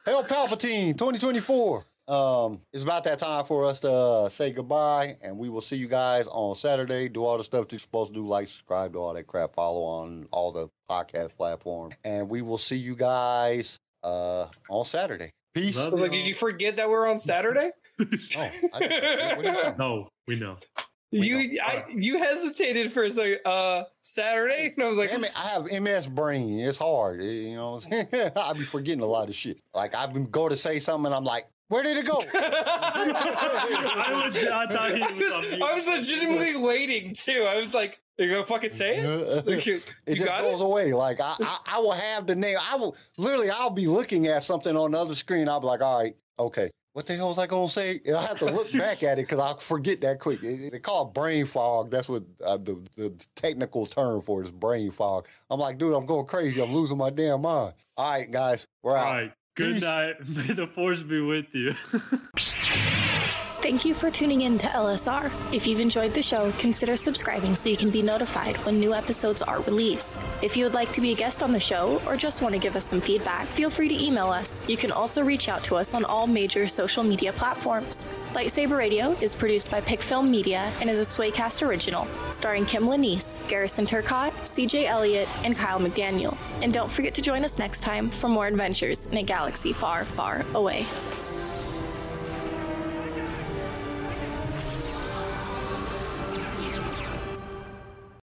Hell Palpatine 2024. Um, it's about that time for us to uh, say goodbye, and we will see you guys on Saturday. Do all the stuff you're supposed to do, like, subscribe, do all that crap, follow on all the podcast platforms, and we will see you guys uh on Saturday. Peace. I was like, did you forget that we're on Saturday? *laughs* No, I didn't- you no, we know. You I, you hesitated for a second. Uh, Saturday, and I was like, Damn it, I have MS brain. It's hard. You know, what I'm saying? *laughs* I be forgetting a lot of shit. Like I been go to say something, and I'm like, where did it go? *laughs* I, was, I thought he was on was. I was legitimately waiting too. I was like, "Are you gonna fucking say it? Like, you, it you just goes it?" away. Like I, I, I will have the name. I will literally. I'll be looking at something on the other screen. I'll be like, all right, okay. What the hell was I gonna say? And I have to look *laughs* back at it because I'll forget that quick. It- They call it brain fog. That's what uh, the the technical term for it is brain fog. I'm like, dude, I'm going crazy. I'm losing my damn mind. All right, guys, we're All out. right. Good Peace. night. *laughs* May the force be with you. *laughs* Thank you for tuning in to LSR. If you've enjoyed the show, consider subscribing so you can be notified when new episodes are released. If you would like to be a guest on the show or just want to give us some feedback, feel free to email us. You can also reach out to us on all major social media platforms. Lightsaber Radio is produced by Pickfilm Media and is a Swaycast original, starring Kim Lanise, Garrison Turcott, CJ Elliott, and Kyle McDaniel. And don't forget to join us next time for more adventures in a galaxy far, far away.